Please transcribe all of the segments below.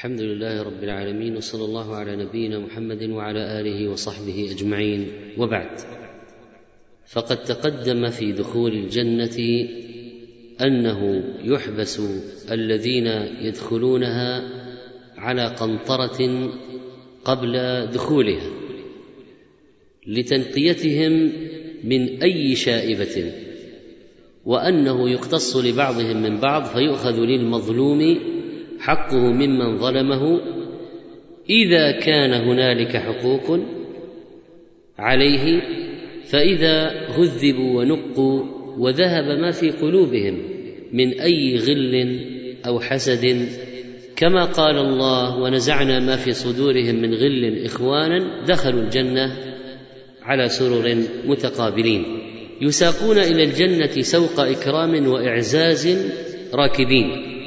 الحمد لله رب العالمين وصلى الله على نبينا محمد وعلى آله وصحبه أجمعين. وبعد فقد تقدم في دخول الجنة أنه يحبس الذين يدخلونها على قنطرة قبل دخولها لتنقيتهم من أي شائبة وأنه يقتص لبعضهم من بعض فيؤخذ للمظلوم حقه ممن ظلمه إذا كان هنالك حقوق عليه فإذا هذبوا ونقوا وذهب ما في قلوبهم من أي غل أو حسد كما قال الله ونزعنا ما في صدورهم من غل إخوانا دخلوا الجنة على سرر متقابلين يساقون إلى الجنة سوق إكرام وإعزاز راكبين.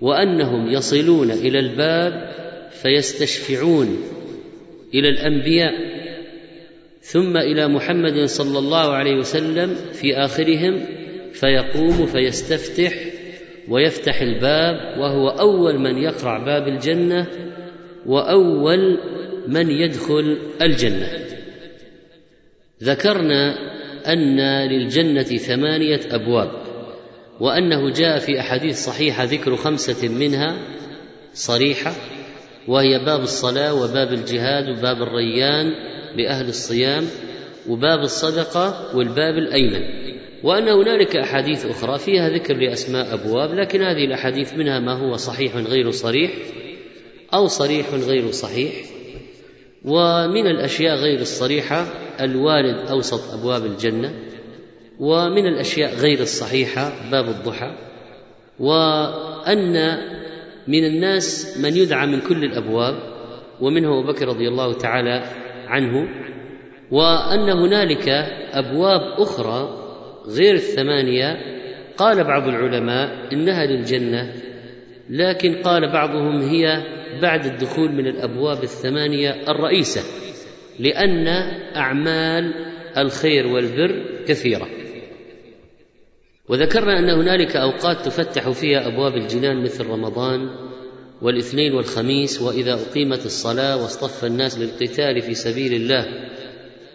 وأنهم يصلون إلى الباب فيستشفعون إلى الأنبياء ثم إلى محمد صلى الله عليه وسلم في آخرهم فيقوم فيستفتح ويفتح الباب وهو أول من يقرع باب الجنة وأول من يدخل الجنة. ذكرنا أن للجنة ثمانية أبواب. وأنه جاء في أحاديث صحيحة ذكر خمسة منها صريحة وهي باب الصلاة وباب الجهاد وباب الريان لأهل الصيام وباب الصدقة والباب الأيمن. وأن هنالك أحاديث أخرى فيها ذكر لأسماء أبواب لكن هذه الأحاديث منها ما هو صحيح غير صريح أو صريح غير صحيح. ومن الأشياء غير الصريحة الوارد أوسط أبواب الجنة. ومن الأشياء غير الصحيحة باب الضحى وأن من الناس من يدعى من كل الأبواب ومنه أبو بكر رضي الله تعالى عنه وأن هنالك أبواب أخرى غير الثمانية. قال بعض العلماء إنها للجنة لكن قال بعضهم هي بعد الدخول من الأبواب الثمانية الرئيسة لأن أعمال الخير والبر كثيرة. وذكرنا أن هنالك أوقات تفتح فيها أبواب الجنان مثل رمضان والاثنين والخميس وإذا أقيمت الصلاة واصطف الناس للقتال في سبيل الله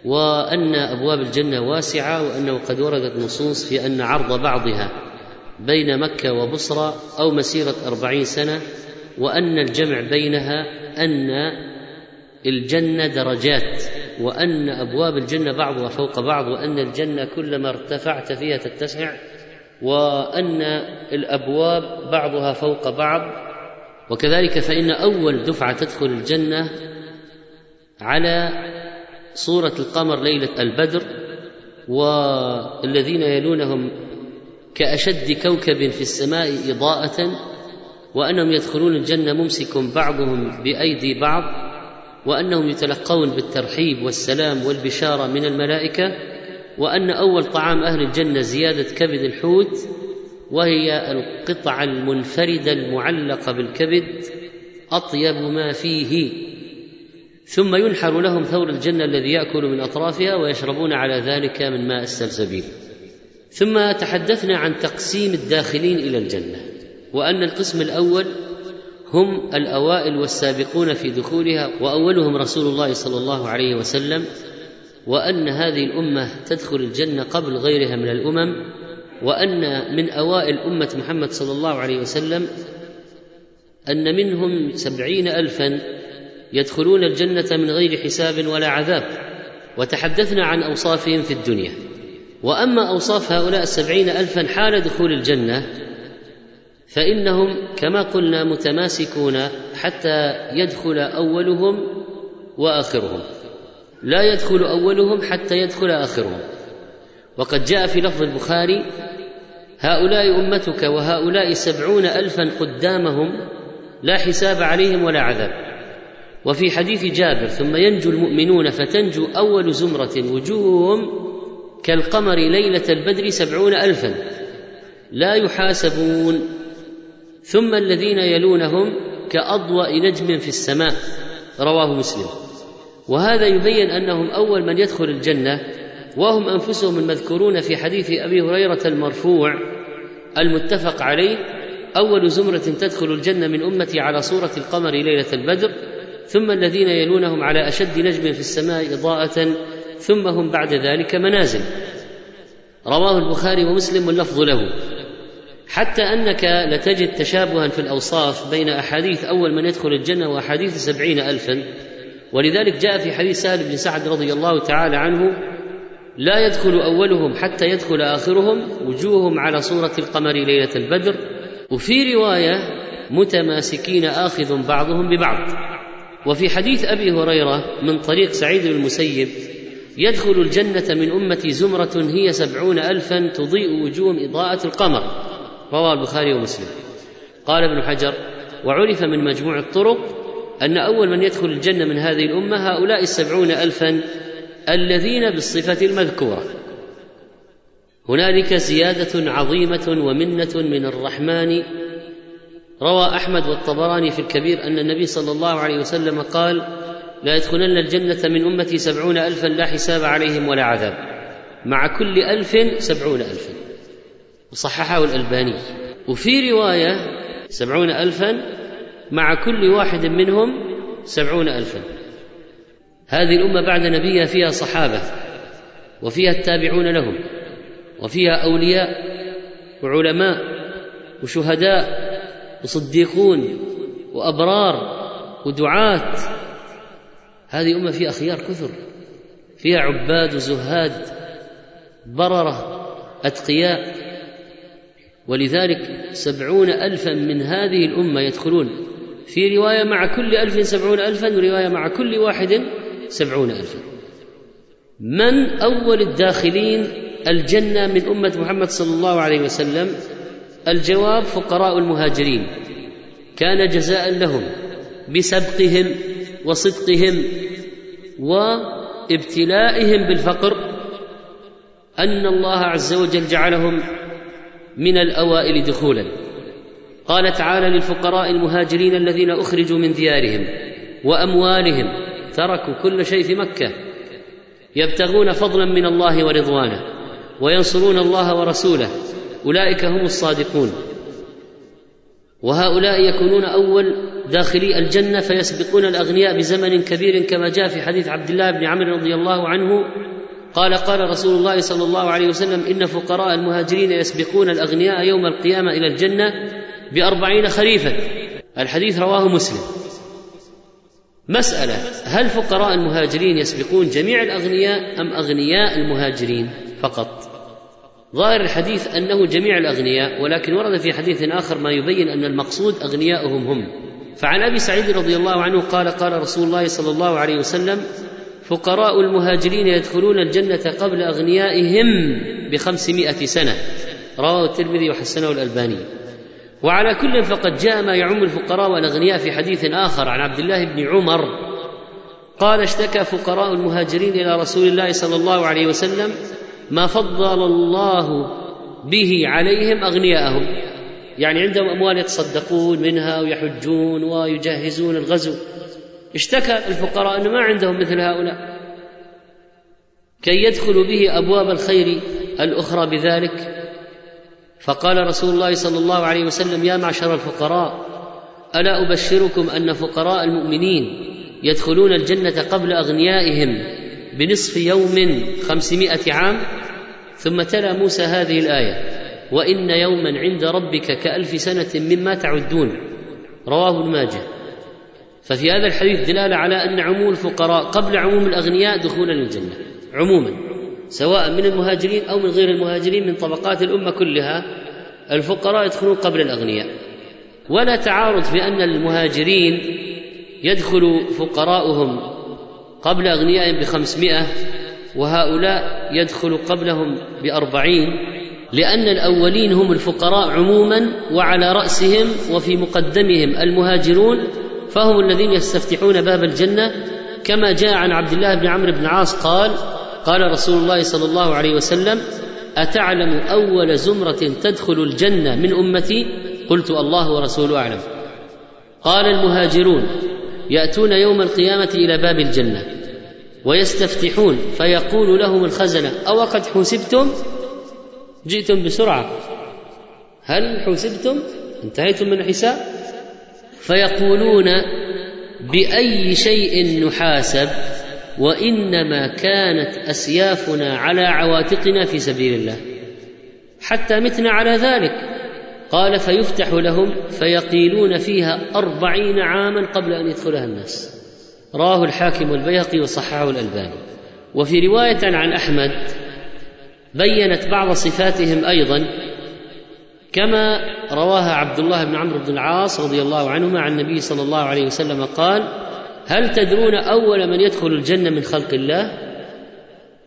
وأن أبواب الجنة واسعة وأنه قد وردت نصوص في أن عرض بعضها بين مكة وبصرى أو مسيرة أربعين سنة وأن الجمع بينها أن الجنة درجات وأن أبواب الجنة بعضها فوق بعض وأن الجنة كلما ارتفعت فيها تتسع وأن الأبواب بعضها فوق بعض وكذلك فإن أول دفعة تدخل الجنة على صورة القمر ليلة البدر والذين يلونهم كأشد كوكب في السماء إضاءة وأنهم يدخلون الجنة ممسك بعضهم بأيدي بعض وأنهم يتلقون بالترحيب والسلام والبشارة من الملائكة وأن أول طعام أهل الجنة زيادة كبد الحوت وهي القطعه المنفردة المعلقة بالكبد أطيب ما فيه. ثم ينحر لهم ثور الجنة الذي يأكل من أطرافها ويشربون على ذلك من ماء السلسبيل. ثم تحدثنا عن تقسيم الداخلين إلى الجنة وأن القسم الأول هم الأوائل والسابقون في دخولها وأولهم رسول الله صلى الله عليه وسلم وأن هذه الأمة تدخل الجنة قبل غيرها من الأمم وأن من أوائل أمة محمد صلى الله عليه وسلم أن منهم سبعين الفا يدخلون الجنة من غير حساب ولا عذاب وتحدثنا عن أوصافهم في الدنيا. وأما أوصاف هؤلاء السبعين الفا حال دخول الجنة فإنهم كما قلنا متماسكون حتى يدخل أولهم وآخرهم. لا يدخل أولهم حتى يدخل آخرهم. وقد جاء في لفظ البخاري هؤلاء أمتك وهؤلاء سبعون الفا قدامهم لا حساب عليهم ولا عذاب. وفي حديث جابر ثم ينجو المؤمنون فتنجو أول زمرة وجوههم كالقمر ليلة البدر سبعون الفا. لا يحاسبون. ثم الذين يلونهم كأضواء نجم في السماء. رواه مسلم. وهذا يبين أنهم أول من يدخل الجنة وهم أنفسهم المذكورون في حديث أبي هريرة المرفوع المتفق عليه أول زمرة تدخل الجنة من أمتي على صورة القمر ليلة البدر ثم الذين يلونهم على أشد نجم في السماء اضاءه ثم هم بعد ذلك منازل. رواه البخاري ومسلم واللفظ له. حتى أنك لتجد تشابها في الأوصاف بين أحاديث أول من يدخل الجنة وأحاديث سبعين الفا ولذلك جاء في حديث سهل بن سعد رضي الله تعالى عنه لا يدخل أولهم حتى يدخل آخرهم وجوههم على صورة القمر ليلة البدر وفي رواية متماسكين آخذ بعضهم ببعض. وفي حديث أبي هريرة من طريق سعيد بن المسيب يدخل الجنة من أمتي زمرة هي سبعون الفا تضيء وجوههم إضاءة القمر. رواه البخاري ومسلم. قال ابن حجر وعرف من مجموع الطرق أن أول من يدخل الجنة من هذه الأمة هؤلاء السبعون ألفا الذين بالصفة المذكورة. هنالك زيادة عظيمة ومنة من الرحمن. روى أحمد والطبراني في الكبير أن النبي صلى الله عليه وسلم قال لا يدخلن الجنة من أمتي سبعون ألفا لا حساب عليهم ولا عذاب. مع كل ألف سبعون ألفا. وصححه الألباني. وفي رواية سبعون ألفا مع كل واحد منهم سبعون ألفا. هذه الأمة بعد نبيها فيها صحابة وفيها التابعون لهم وفيها أولياء وعلماء وشهداء وصديقون وأبرار ودعاة. هذه أمة فيها أخيار كثر فيها عباد وزهاد بررة أتقياء. ولذلك سبعون ألفا من هذه الأمة يدخلون في رواية مع كل ألف سبعون ألفا ورواية مع كل واحد سبعون ألفا. من أول الداخلين الجنة من أمة محمد صلى الله عليه وسلم؟ الجواب فقراء المهاجرين. كان جزاء لهم بسبقهم وصدقهم وابتلائهم بالفقر. أن الله عز وجل جعلهم من الأوائل دخولا. قال تعالى للفقراء المهاجرين الذين أخرجوا من ديارهم وأموالهم تركوا كل شيء في مكة يبتغون فضلا من الله ورضوانه وينصرون الله ورسوله أولئك هم الصادقون. وهؤلاء يكونون أول داخلي الجنة فيسبقون الأغنياء بزمن كبير كما جاء في حديث عبد الله بن عمرو رضي الله عنه. قال قال رسول الله صلى الله عليه وسلم إن فقراء المهاجرين يسبقون الأغنياء يوم القيامة إلى الجنة بأربعين خريفا الحديث رواه مسلم. مسألة هل فقراء المهاجرين يسبقون جميع الأغنياء أم أغنياء المهاجرين فقط؟ ظاهر الحديث أنه جميع الأغنياء ولكن ورد في حديث آخر ما يبين أن المقصود أغنياؤهم هم. فعن أبي سعيد رضي الله عنه قال قال رسول الله صلى الله عليه وسلم فقراء المهاجرين يدخلون الجنة قبل أغنيائهم بخمسمائة سنة رواه الترمذي وحسنه الألباني. وعلى كل فقد جاء ما يعم الفقراء والأغنياء في حديث آخر عن عبد الله بن عمر. قال اشتكى فقراء المهاجرين إلى رسول الله صلى الله عليه وسلم ما فضل الله به عليهم أغنياءهم. يعني عندهم أموال يتصدقون منها ويحجون ويجهزون الغزو. اشتكى الفقراء أن ما عندهم مثل هؤلاء. كي يدخلوا به أبواب الخير الأخرى بذلك فقال رسول الله صلى الله عليه وسلم يا معشر الفقراء ألا أبشركم أن فقراء المؤمنين يدخلون الجنة قبل أغنيائهم بنصف يوم خمسمائة عام؟ ثم تلا موسى هذه الآية وإن يوما عند ربك كألف سنة مما تعدون رواه ابن ماجه. ففي هذا الحديث دلالة على أن عموم الفقراء قبل عموم الأغنياء دخولا للجنه عموما. سواء من المهاجرين أو من غير المهاجرين من طبقات الأمة كلها الفقراء يدخلون قبل الأغنياء. ولا تعارض في أن المهاجرين يدخل فقراؤهم قبل أغنيائهم بخمسمائة وهؤلاء يدخل قبلهم بأربعين لأن الأولين هم الفقراء عموما وعلى رأسهم وفي مقدمهم المهاجرون فهم الذين يستفتحون باب الجنة. كما جاء عن عبد الله بن عمرو بن عاص قال قال رسول الله صلى الله عليه وسلم أتعلم أول زمرة تدخل الجنة من أمتي؟ قلت الله ورسوله أعلم. قال المهاجرون يأتون يوم القيامة إلى باب الجنة ويستفتحون فيقول لهم الخزنة أو قد حسبتم؟ جئتم بسرعة. هل حسبتم؟ انتهيتم من الحساب؟ فيقولون بأي شيء نحاسب؟ وإنما كانت أسيافنا على عواتقنا في سبيل الله. حتى متنا على ذلك. قال فيفتح لهم فيقيلون فيها أربعين عاما قبل أن يدخلها الناس. راه الحاكم والبيهقي وصححه الألباني. وفي رواية عن أحمد بينت بعض صفاتهم أيضا كما رواها عبد الله بن عمرو بن العاص رضي الله عنهما عن النبي صلى الله عليه وسلم قال هل تدرون أول من يدخل الجنة من خلق الله؟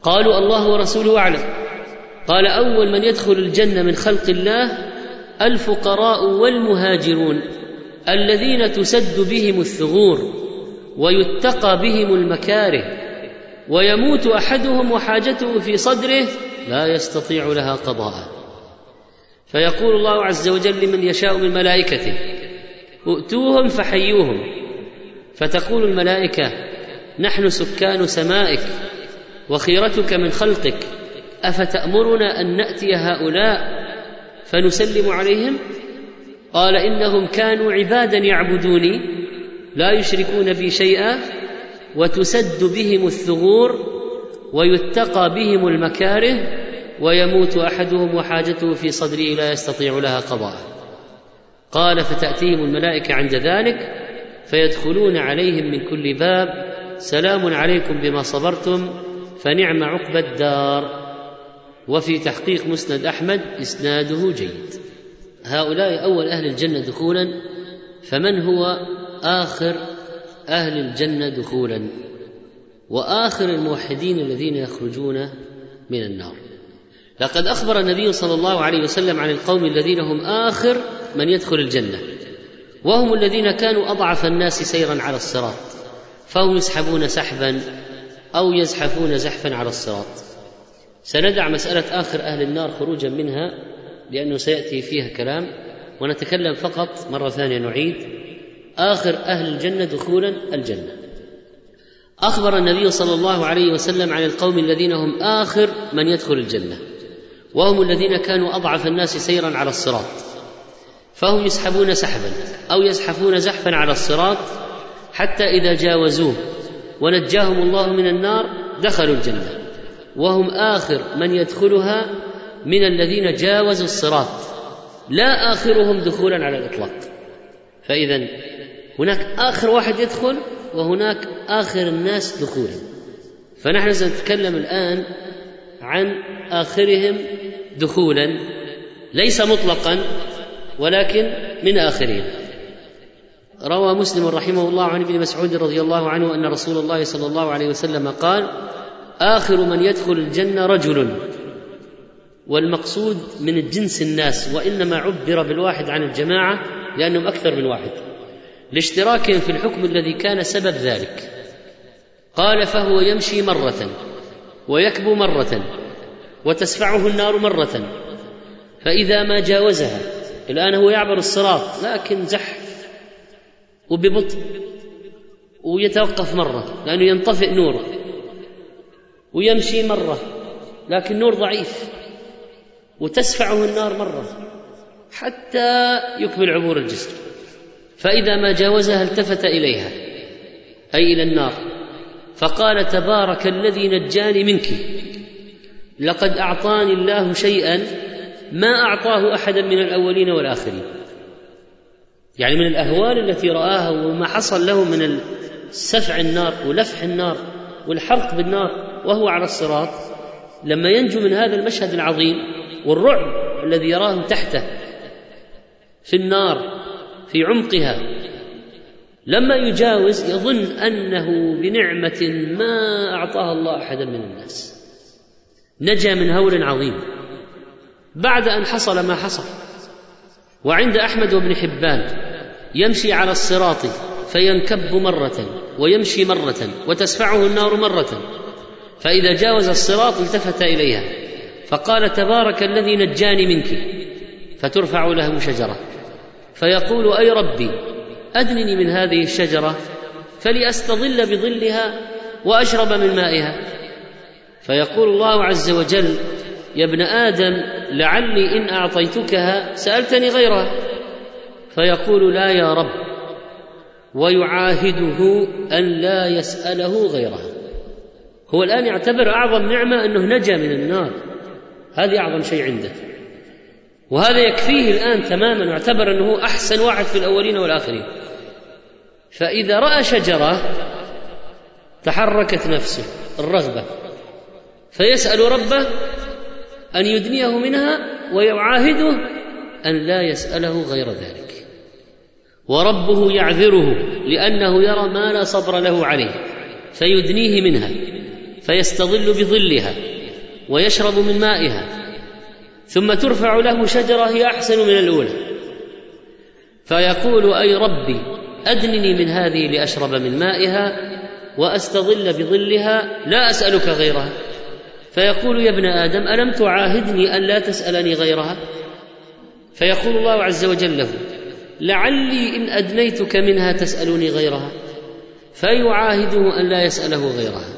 قالوا الله ورسوله أعلم. قال أول من يدخل الجنة من خلق الله الفقراء والمهاجرون الذين تسد بهم الثغور ويتقى بهم المكاره ويموت أحدهم وحاجته في صدره لا يستطيع لها قضاء. فيقول الله عز وجل لمن يشاء من ملائكته ائتوهم فحيوهم فتقول الملائكة نحن سكان سمائك وخيرتك من خلقك أفتأمرنا أن نأتي هؤلاء فنسلم عليهم؟ قال إنهم كانوا عبادا يعبدوني لا يشركون بي شيئا وتسد بهم الثغور ويتقى بهم المكاره ويموت أحدهم وحاجته في صدره لا يستطيع لها قضاء. قال فتأتيهم الملائكة عند ذلك فيدخلون عليهم من كل باب. سلام عليكم بما صبرتم فنعم عقبى الدار. وفي تحقيق مسند أحمد إسناده جيد. هؤلاء أول أهل الجنة دخولا فمن هو آخر أهل الجنة دخولا؟ وآخر الموحدين الذين يخرجون من النار. لقد أخبر النبي صلى الله عليه وسلم عن القوم الذين هم آخر من يدخل الجنة. وهم الذين كانوا أضعف الناس سيرا على الصراط فهم يسحبون سحبا أو يزحفون زحفا على الصراط. سندع مسألة آخر أهل النار خروجا منها لأنه سيأتي فيها كلام ونتكلم فقط مرة ثانية نعيد. آخر أهل الجنة دخولا الجنة. أخبر النبي صلى الله عليه وسلم عن القوم الذين هم آخر من يدخل الجنة وهم الذين كانوا أضعف الناس سيرا على الصراط. فهم يسحبون سحبا أو يزحفون زحفا على الصراط حتى إذا جاوزوه. ونجاهم الله من النار دخلوا الجنة. وهم آخر من يدخلها من الذين جاوزوا الصراط. لا آخرهم دخولا على الإطلاق. فاذا هناك آخر واحد يدخل وهناك آخر الناس دخولا. فنحن سنتكلم الآن عن آخرهم دخولا. ليس مطلقا ولكن من اخرهم روى مسلم رحمه الله عن ابن مسعود رضي الله عنه أن رسول الله صلى الله عليه وسلم قال آخر من يدخل الجنة رجل والمقصود من الجنس الناس وإنما عبر بالواحد عن الجماعة لأنهم أكثر من واحد. لاشتراكهم في الحكم الذي كان سبب ذلك. قال فهو يمشي مرة ويكبو مرة وتسفعه النار مرة. فإذا ما جاوزها الآن هو يعبر الصراط لكن زحف وببطء ويتوقف مرة لأنه ينطفئ نوره ويمشي مرة لكن نور ضعيف وتسفعه النار مرة حتى يكمل عبور الجسر. فإذا ما جاوزها التفت إليها أي إلى النار. فقال تبارك الذي نجاني منك لقد أعطاني الله شيئا ما أعطاه أحدا من الأولين والآخرين. يعني من الأهوال التي رآها وما حصل له من سفع النار ولفح النار والحرق بالنار وهو على الصراط لما ينجو من هذا المشهد العظيم والرعب الذي يراهم تحته في النار في عمقها لما يجاوز يظن أنه بنعمة ما أعطاها الله أحدا من الناس. نجا من هول عظيم. بعد أن حصل ما حصل. وعند أحمد وابن حبان يمشي على الصراط فينكب مرة ويمشي مرة وتسفعه النار مرة. فإذا جاوز الصراط التفت إليها. فقال تبارك الذي نجاني منك فترفع له شجرة. فيقول أي ربي أدنني من هذه الشجرة فلأستظل بظلها وأشرب من مائها. فيقول الله عز وجل يا ابن آدم لعلي إن أعطيتكها سألتني غيرها. فيقول لا يا رب ويعاهده أن لا يسأله غيرها. هو الآن يعتبر أعظم نعمة أنه نجا من النار. هذه أعظم شيء عنده. وهذا يكفيه الآن تماما واعتبر أنه أحسن واحد في الأولين والآخرين. فإذا رأى شجرة تحركت نفسه الرغبة. فيسأل ربه أن يدنيه منها ويعاهده أن لا يسأله غير ذلك. وربه يعذره لأنه يرى ما لا صبر له عليه فيدنيه منها فيستظل بظلها ويشرب من مائها ثم ترفع له شجرة هي أحسن من الأولى. فيقول أي ربي أدنني من هذه لأشرب من مائها وأستظل بظلها لا أسألك غيرها. فيقول يا ابن آدم ألم تعاهدني أن لا تسألني غيرها؟ فيقول الله عز وجل له لعلي إن أدنيتك منها تسألني غيرها. فيعاهده أن لا يسأله غيرها.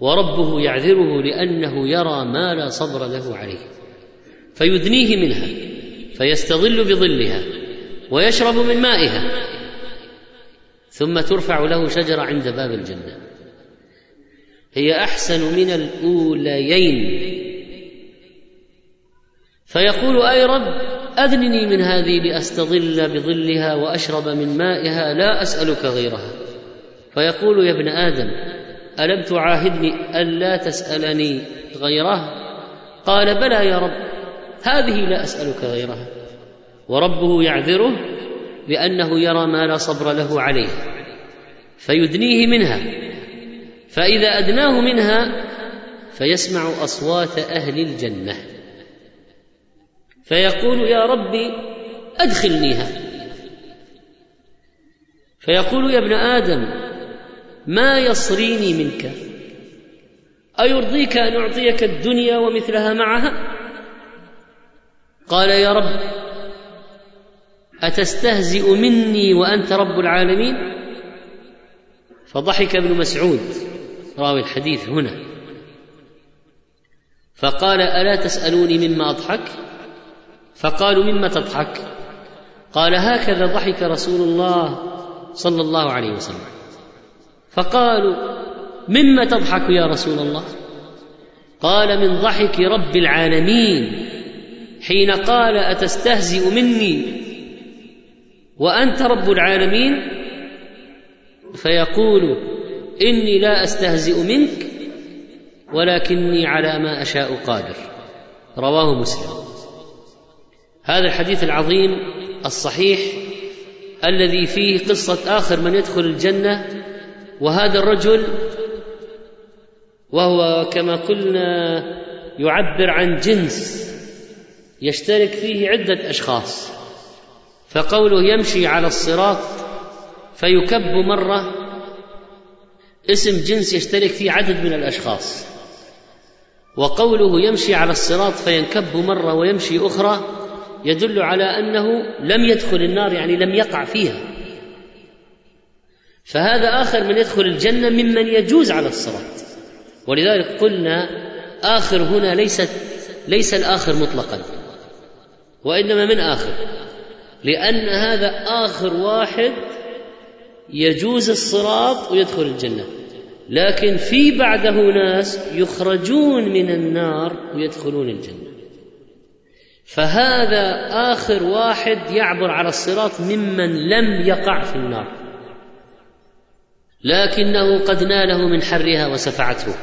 وربه يعذره لأنه يرى ما لا صبر له عليه. فيدنيه منها فيستظل بظلها ويشرب من مائها ثم ترفع له شجرة عند باب الجنة. هي أحسن من الأوليين. فيقول أي رب أذنني من هذه لأستظل بظلها وأشرب من مائها لا أسألك غيرها. فيقول يا ابن آدم ألم تعاهدني ألا تسألني غيرها قال بلى يا رب هذه لا أسألك غيرها. وربه يعذره بأنه يرى ما لا صبر له عليه فيدنيه منها. فإذا أدناه منها فيسمع أصوات أهل الجنة. فيقول يا ربي أدخلنيها. فيقول يا ابن آدم ما يصريني منك؟ أيرضيك أن أعطيك الدنيا ومثلها معها؟ قال يا رب أتستهزئ مني وأنت رب العالمين؟ فضحك ابن مسعود. راوي الحديث هنا. فقال ألا تسألوني مما أضحك؟ فقالوا مما تضحك؟ قال هكذا ضحك رسول الله صلى الله عليه وسلم. فقالوا مما تضحك يا رسول الله؟ قال من ضحك رب العالمين حين قال أتستهزئ مني؟ وأنت رب العالمين؟ فيقول إني لا أستهزئ منك ولكني على ما أشاء قادر. رواه مسلم. هذا الحديث العظيم الصحيح الذي فيه قصة آخر من يدخل الجنة وهذا الرجل وهو كما قلنا يعبر عن جنس يشترك فيه عدة أشخاص فقوله يمشي على الصراط فيكب مرة اسم جنس يشترك فيه عدد من الأشخاص. وقوله يمشي على الصراط فينكب مرة ويمشي أخرى يدل على أنه لم يدخل النار يعني لم يقع فيها. فهذا آخر من يدخل الجنة ممن يجوز على الصراط. ولذلك قلنا آخر هنا ليست ليس الآخر مطلقا وإنما من آخر لأن هذا آخر واحد يجوز الصراط ويدخل الجنة. لكن في بعده ناس يخرجون من النار ويدخلون الجنة. فهذا آخر واحد يعبر على الصراط ممن لم يقع في النار. لكنه قد ناله من حرها وسفعته.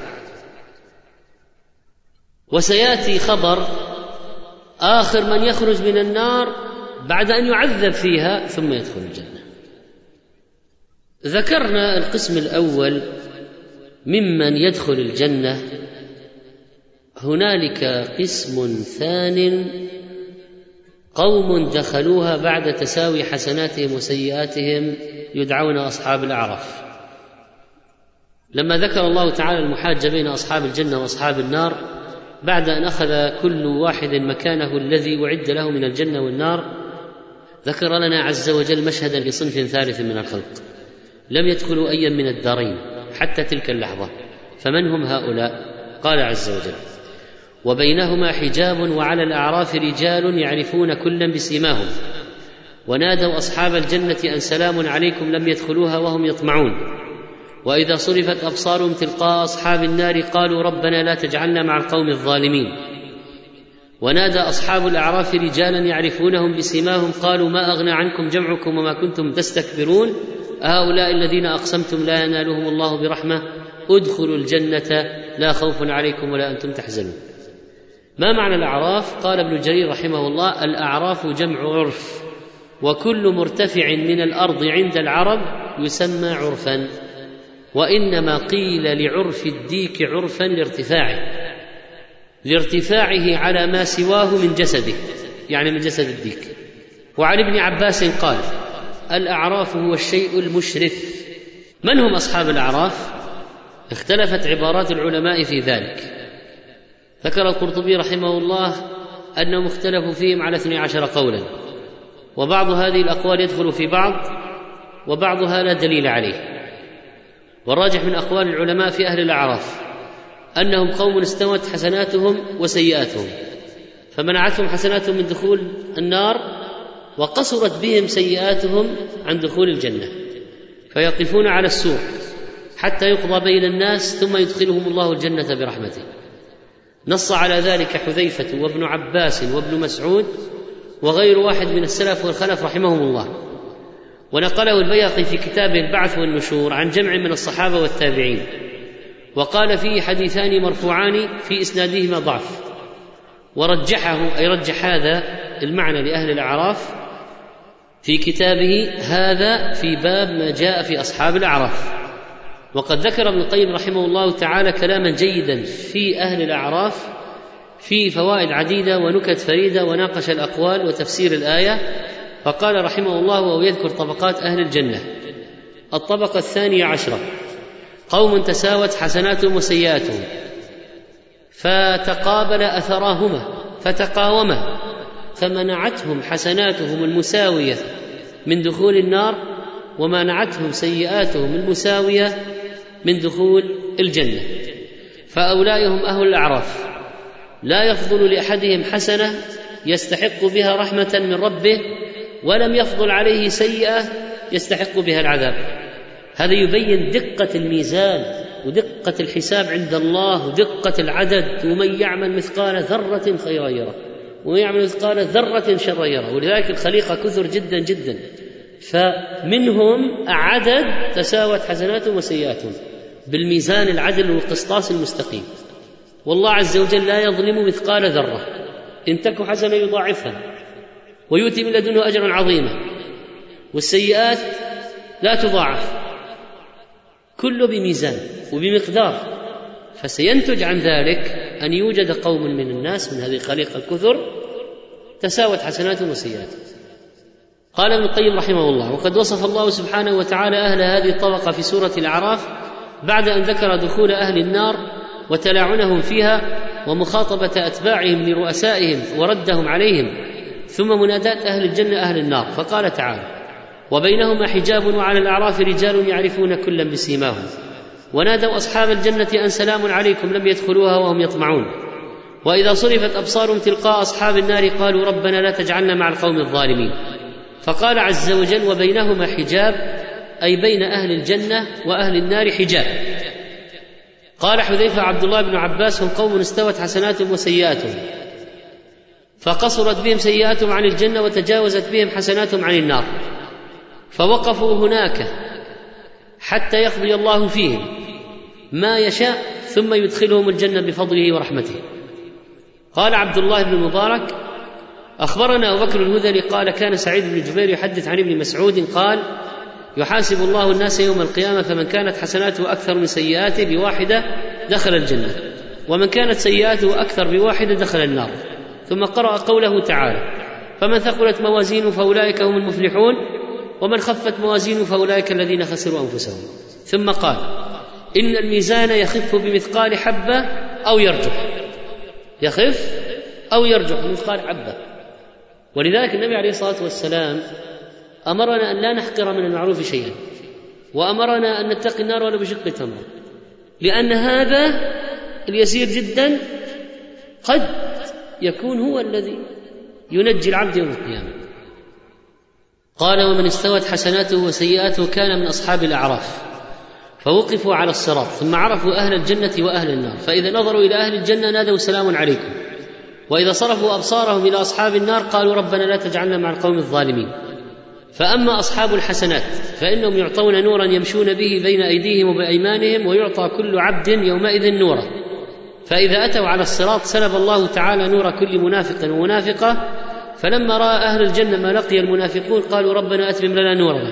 وسيأتي خبر آخر من يخرج من النار بعد أن يعذب فيها ثم يدخل الجنة. ذكرنا القسم الأول ممن يدخل الجنة. هنالك قسم ثان قوم دخلوها بعد تساوي حسناتهم وسيئاتهم يدعون أصحاب الأعراف. لما ذكر الله تعالى المحاجه بين أصحاب الجنة وأصحاب النار بعد أن أخذ كل واحد مكانه الذي أعد له من الجنة والنار ذكر لنا عز وجل مشهدا لصنف ثالث من الخلق. لم يدخلوا ايا من الدارين حتى تلك اللحظة. فمن هم هؤلاء؟ قال عز وجل وبينهما حجاب وعلى الأعراف رجال يعرفون كلا بسيماهم. ونادوا أصحاب الجنة أن سلام عليكم لم يدخلوها وهم يطمعون. وإذا صرفت أبصارهم تلقاء أصحاب النار قالوا ربنا لا تجعلنا مع القوم الظالمين. ونادى أصحاب الأعراف رجالا يعرفونهم بسيماهم قالوا ما أغنى عنكم جمعكم وما كنتم تستكبرون؟ هؤلاء الذين أقسمتم لا ينالهم الله برحمة ادخلوا الجنة لا خوف عليكم ولا أنتم تحزنون. ما معنى الأعراف؟ قال ابن جرير رحمه الله الأعراف جمع عرف وكل مرتفع من الأرض عند العرب يسمى عرفا وإنما قيل لعرف الديك عرفا لارتفاعه لارتفاعه على ما سواه من جسده يعني من جسد الديك. وعن ابن عباس قال الأعراف هو الشيء المشرف. من هم أصحاب الأعراف؟ اختلفت عبارات العلماء في ذلك. ذكر القرطبي رحمه الله أنهم اختلفوا فيهم على اثني عشر قولا. وبعض هذه الأقوال يدخل في بعض وبعضها لا دليل عليه. والراجح من أقوال العلماء في أهل الأعراف أنهم قوم استوت حسناتهم وسيئاتهم. فمنعتهم حسناتهم من دخول النار وقصرت بهم سيئاتهم عن دخول الجنة فيقفون على السور حتى يقضى بين الناس ثم يدخلهم الله الجنة برحمته. نص على ذلك حذيفة وابن عباس وابن مسعود وغير واحد من السلف والخلف رحمهم الله. ونقله البيهقي في كتابه البعث والنشور عن جمع من الصحابة والتابعين وقال فيه حديثان مرفوعان في إسنادهما ضعف. ورجحه أي رجح هذا المعنى لأهل الأعراف في كتابه هذا في باب ما جاء في أصحاب الأعراف. وقد ذكر ابن القيم رحمه الله تعالى كلاما جيدا في أهل الأعراف في فوائد عديدة ونكت فريدة وناقش الأقوال وتفسير الآية. فقال رحمه الله وهو يذكر طبقات أهل الجنة الطبقة الثانية عشرة قوم تساوت حسناتهم وسيئاتهم فتقابل أثراهما فتقاوما فمنعتهم حسناتهم المساوية من دخول النار ومنعتهم سيئاتهم المساوية من دخول الجنة. فاولئك هم أهل الأعراف. لا يفضل لأحدهم حسنة يستحق بها رحمة من ربه ولم يفضل عليه سيئة يستحق بها العذاب. هذا يبين دقة الميزان ودقة الحساب عند الله ودقة العدد ومن يعمل مثقال ذرة خيرا يره. ومن يعمل مثقال ذرة شرا يره ولذلك الخليقة كثر جدا جدا. فمنهم عدد تساوت حسناتهم وسيئاتهم بالميزان العدل والقسطاس المستقيم. والله عز وجل لا يظلم مثقال ذرة. إن تك حسنه يضاعفها ويؤتي من لدنه اجرا عظيما. والسيئات لا تضاعف كله بميزان وبمقدار. فسينتج عن ذلك أن يوجد قوم من الناس من هذه الخليقة الكثر تساوت حسناتهم وسيئاتهم قال ابن القيم رحمه الله وقد وصف الله سبحانه وتعالى أهل هذه الطبقة في سورة الأعراف بعد أن ذكر دخول أهل النار وتلاعنهم فيها ومخاطبة أتباعهم لرؤسائهم وردهم عليهم ثم مناداه أهل الجنة أهل النار. فقال تعالى وبينهما حجاب وعلى الأعراف رجال يعرفون كلا بسيماهم ونادوا أصحاب الجنة أن سلام عليكم لم يدخلوها وهم يطمعون. وإذا صرفت أبصارهم تلقاء أصحاب النار قالوا ربنا لا تجعلنا مع القوم الظالمين. فقال عز وجل وبينهما حجاب أي بين أهل الجنة وأهل النار حجاب. قال حذيفة عبد الله بن عباس هم قوم استوت حسناتهم وسيئاتهم. فقصرت بهم سيئاتهم عن الجنة وتجاوزت بهم حسناتهم عن النار. فوقفوا هناك حتى يقضي الله فيهم ما يشاء ثم يدخلهم الجنة بفضله ورحمته. قال عبد الله بن المبارك أخبرنا أبو بكر الهذلي قال كان سعيد بن جبير يحدث عن ابن مسعود قال يحاسب الله الناس يوم القيامة فمن كانت حسناته أكثر من سيئاته بواحدة دخل الجنة ومن كانت سيئاته أكثر بواحدة دخل النار. ثم قرأ قوله تعالى فمن ثقلت موازينه فأولئك هم المفلحون ومن خفت موازينه فأولئك الذين خسروا أنفسهم. ثم قال إن الميزان يخف بمثقال حبة أو يرجح. يخف أو يرجح بمثقال حبة ولذلك النبي عليه الصلاة والسلام أمرنا أن لا نحقر من المعروف شيئا وأمرنا أن نتقي النار ولو بشق تمر لأن هذا اليسير جدا قد يكون هو الذي ينجي العبد يوم القيامة. قال ومن استوت حسناته وسيئاته كان من أصحاب الأعراف. فوقفوا على الصراط ثم عرفوا أهل الجنة وأهل النار. فإذا نظروا إلى أهل الجنة نادوا سلام عليكم. وإذا صرفوا أبصارهم إلى أصحاب النار قالوا ربنا لا تجعلنا مع القوم الظالمين. فأما أصحاب الحسنات فإنهم يعطون نورا يمشون به بين أيديهم وبأيمانهم ويعطى كل عبد يومئذ نورا فإذا أتوا على الصراط سلب الله تعالى نور كل منافق ومنافقة. فلما رأى أهل الجنة ما لقي المنافقون قالوا ربنا أتمم لنا نورنا.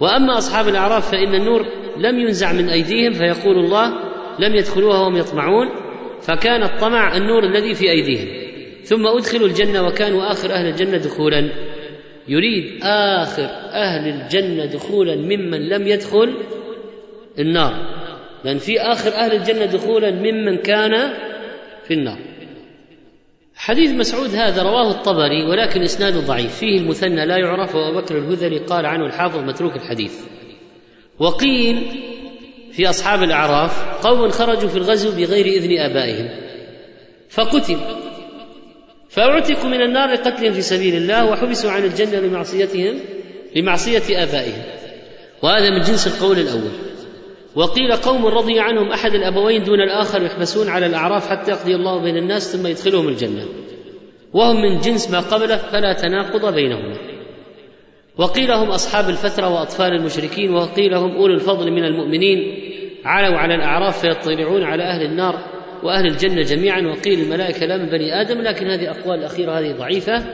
وأما أصحاب الأعراف فإن النور لم ينزع من أيديهم فيقول الله لم يدخلوها وهم يطمعون. فكان الطمع النور الذي في أيديهم. ثم أدخلوا الجنة وكانوا آخر أهل الجنة دخولا. يريد آخر أهل الجنة دخولا ممن لم يدخل النار. لأن في آخر أهل الجنة دخولا ممن كان في النار. حديث مسعود هذا رواه الطبري ولكن إسناده ضعيف. فيه المثنى لا يعرف وأبو بكر الهذلي قال عنه الحافظ متروك الحديث. وقيل في أصحاب الأعراف قوم خرجوا في الغزو بغير إذن آبائهم فقتل فأعتقوا من النار لقتلهم في سبيل الله وحبسوا عن الجنة لمعصيتهم لمعصية آبائهم. وهذا من جنس القول الأول. وقيل قوم رضي عنهم أحد الأبوين دون الآخر يحبسون على الأعراف حتى يقضي الله بين الناس ثم يدخلهم الجنة. وهم من جنس ما قبله فلا تناقض بينهما. وقيل هم أصحاب الفترة وأطفال المشركين وقيل هم أولو الفضل من المؤمنين. علوا على الأعراف فيطلعون على أهل النار وأهل الجنة جميعا وقيل الملائكة لا من بني آدم لكن هذه الاقوال الأخيرة هذه ضعيفة.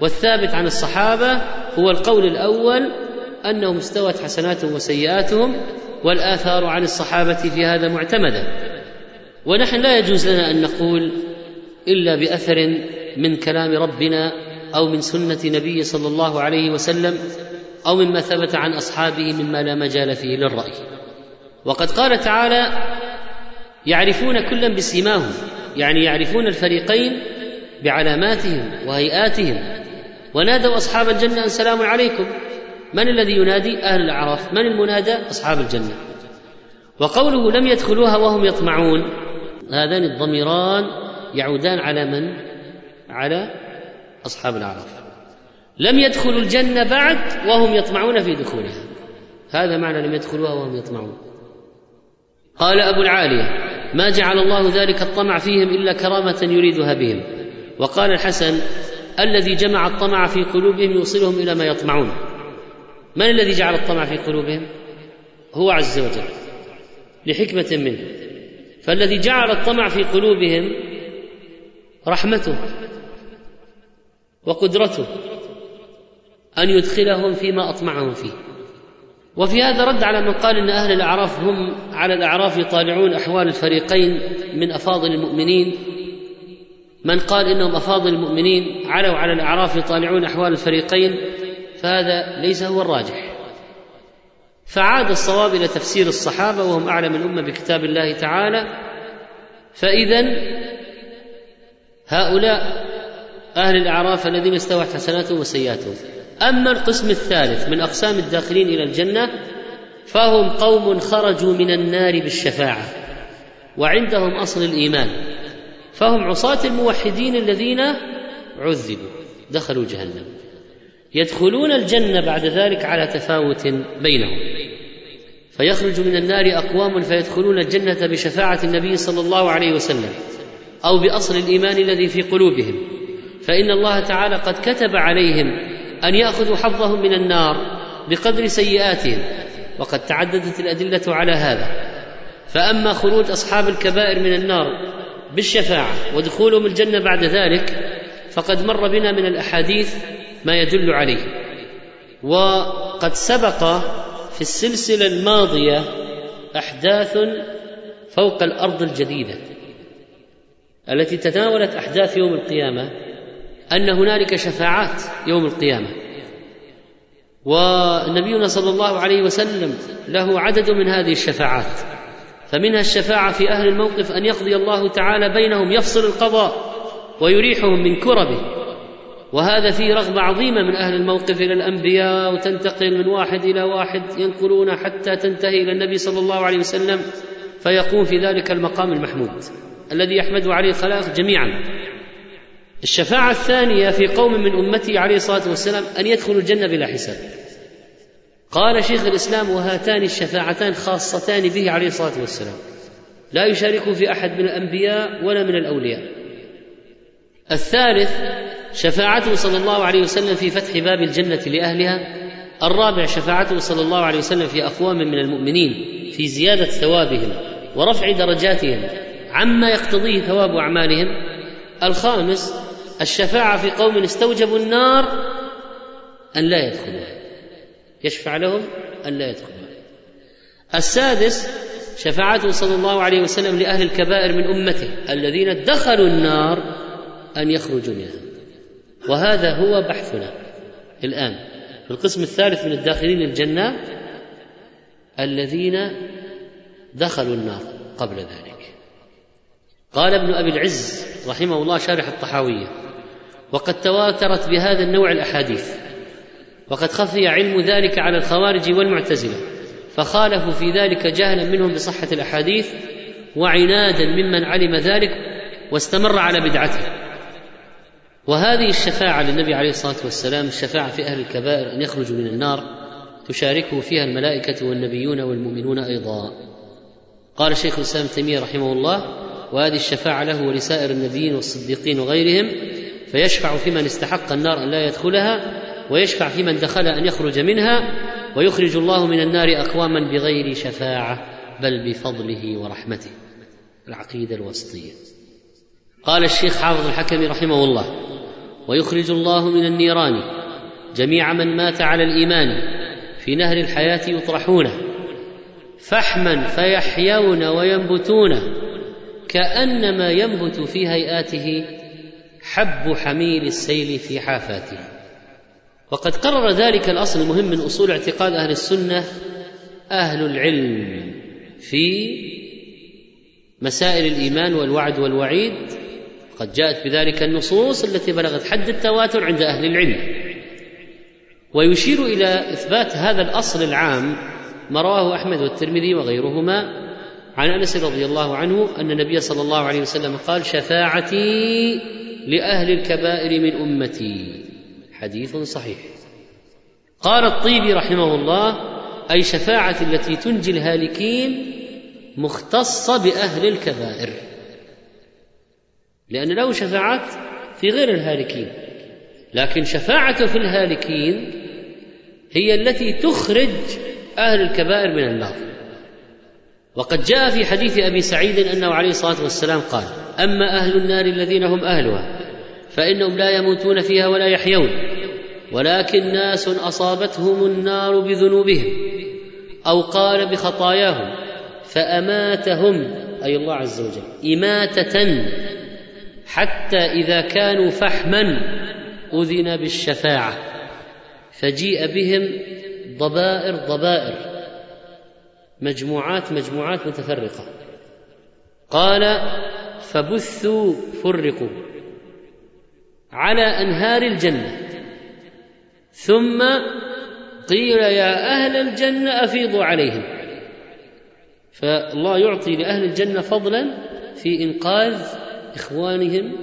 والثابت عن الصحابة هو القول الأول انهم استوت حسناتهم وسيئاتهم والآثار عن الصحابة في هذا معتمدة. ونحن لا يجوز لنا أن نقول إلا بأثر من كلام ربنا أو من سنة نبي صلى الله عليه وسلم أو مما ثبت عن أصحابه مما لا مجال فيه للرأي. وقد قال تعالى يعرفون كلا بسيماهم يعني يعرفون الفريقين بعلاماتهم وهيئاتهم. ونادوا أصحاب الجنة ان سلام عليكم. من الذي ينادي؟ أهل الأعراف. من المنادى؟ أصحاب الجنة. وقوله لم يدخلوها وهم يطمعون. هذان الضميران يعودان على من؟ على أصحاب الاعراف لم يدخلوا الجنة بعد وهم يطمعون في دخولها. هذا معنى لم يدخلوها وهم يطمعون. قال أبو العالية ما جعل الله ذلك الطمع فيهم إلا كرامة يريدها بهم. وقال الحسن الذي جمع الطمع في قلوبهم يوصلهم إلى ما يطمعون. من الذي جعل الطمع في قلوبهم؟ هو عز وجل لحكمة منه. فالذي جعل الطمع في قلوبهم رحمته. وقدرته أن يدخلهم فيما أطمعهم فيه. وفي هذا رد على من قال إن أهل الأعراف هم على الأعراف يطالعون أحوال الفريقين من أفاضل المؤمنين. من قال إنهم أفاضل المؤمنين علوا على الأعراف يطالعون أحوال الفريقين فهذا ليس هو الراجح. فعاد الصواب إلى تفسير الصحابة وهم أعلم الأمة بكتاب الله تعالى. فاذا هؤلاء أهل الأعراف الذين استوت حسناتهم وسيئاتهم أما القسم الثالث من أقسام الداخلين إلى الجنة فهم قوم خرجوا من النار بالشفاعة وعندهم أصل الإيمان فهم عصاة الموحدين الذين عذبوا دخلوا جهنم. يدخلون الجنة بعد ذلك على تفاوت بينهم. فيخرج من النار أقوام فيدخلون الجنة بشفاعة النبي صلى الله عليه وسلم أو بأصل الإيمان الذي في قلوبهم. فإن الله تعالى قد كتب عليهم أن يأخذوا حظهم من النار بقدر سيئاتهم وقد تعددت الأدلة على هذا. فأما خروج أصحاب الكبائر من النار بالشفاعة ودخولهم الجنة بعد ذلك فقد مر بنا من الأحاديث ما يدل عليه. وقد سبق في السلسلة الماضية أحداث فوق الأرض الجديدة التي تناولت أحداث يوم القيامة. أن هنالك شفاعات يوم القيامة. ونبينا صلى الله عليه وسلم له عدد من هذه الشفاعات. فمنها الشفاعة في أهل الموقف أن يقضي الله تعالى بينهم يفصل القضاء ويريحهم من كربه. وهذا فيه رغبة عظيمة من أهل الموقف إلى الأنبياء وتنتقل من واحد إلى واحد ينقلون حتى تنتهي إلى النبي صلى الله عليه وسلم فيقوم في ذلك المقام المحمود الذي يحمده عليه الخلائق جميعا. الشفاعة الثانية في قوم من أمته عليه الصلاة والسلام أن يدخلوا الجنة بلا حساب. قال شيخ الإسلام وهاتان الشفاعتان خاصتان به عليه الصلاة والسلام. لا يشاركه في أحد من الأنبياء ولا من الأولياء. الثالث شفاعته صلى الله عليه وسلم في فتح باب الجنة لأهلها. الرابع شفاعته صلى الله عليه وسلم في أقوام من المؤمنين في زيادة ثوابهم ورفع درجاتهم عما يقتضيه ثواب أعمالهم. الخامس الشفاعة في قوم استوجبوا النار أن لا يدخلوها يشفع لهم أن لا يدخلوها. السادس شفاعته صلى الله عليه وسلم لأهل الكبائر من أمته الذين دخلوا النار أن يخرجوا منها. وهذا هو بحثنا الآن في القسم الثالث من الداخلين الجنة الذين دخلوا النار قبل ذلك. قال ابن أبي العز رحمه الله شارح الطحاوية وقد تواترت بهذا النوع الأحاديث. وقد خفي علم ذلك على الخوارج والمعتزلة فخالفوا في ذلك جهلا منهم بصحة الأحاديث وعنادا ممن علم ذلك واستمر على بدعته. وهذه الشفاعة للنبي عليه الصلاة والسلام الشفاعة في أهل الكبائر أن يخرجوا من النار تشاركه فيها الملائكة والنبيون والمؤمنون أيضا. قال شيخ الإسلام تيمية رحمه الله وهذه الشفاعة له ولسائر النبيين والصديقين وغيرهم فيشفع في من استحق النار أن لا يدخلها ويشفع في من دخل أن يخرج منها ويخرج الله من النار أقواما بغير شفاعة بل بفضله ورحمته. العقيدة الوسطية. قال الشيخ حافظ الحكم رحمه الله ويخرج الله من النيران جميع من مات على الإيمان في نهر الحياة يطرحون فحما فيحيون وينبتون كأنما ينبت في هيئاته حب حميل السيل في حافاته. وقد قرر ذلك الأصل المهم من أصول اعتقاد أهل السنة أهل العلم في مسائل الإيمان والوعد والوعيد. قد جاءت بذلك النصوص التي بلغت حد التواتر عند أهل العلم. ويشير إلى إثبات هذا الأصل العام ما رواه أحمد والترمذي وغيرهما عن أنس رضي الله عنه أن النبي صلى الله عليه وسلم قال شفاعتي لأهل الكبائر من أمتي. حديث صحيح. قال الطيبي رحمه الله أي شفاعة التي تنجي الهالكين مختصه بأهل الكبائر. لأن له شفاعات في غير الهالكين. لكن شفاعته في الهالكين هي التي تخرج أهل الكبائر من النار. وقد جاء في حديث أبي سعيد أنه عليه الصلاة والسلام قال أما أهل النار الذين هم أهلها فإنهم لا يموتون فيها ولا يحيون ولكن ناس أصابتهم النار بذنوبهم أو قال بخطاياهم فأماتهم أي الله عز وجل إماتة حتى إذا كانوا فحما أذن بالشفاعة فجيء بهم ضبائر ضبائر. مجموعات مجموعات متفرقة. قال فبثوا فرقوا على أنهار الجنة. ثم قيل يا أهل الجنة أفيضوا عليهم. فالله يعطي لأهل الجنة فضلا في إنقاذ إخوانهم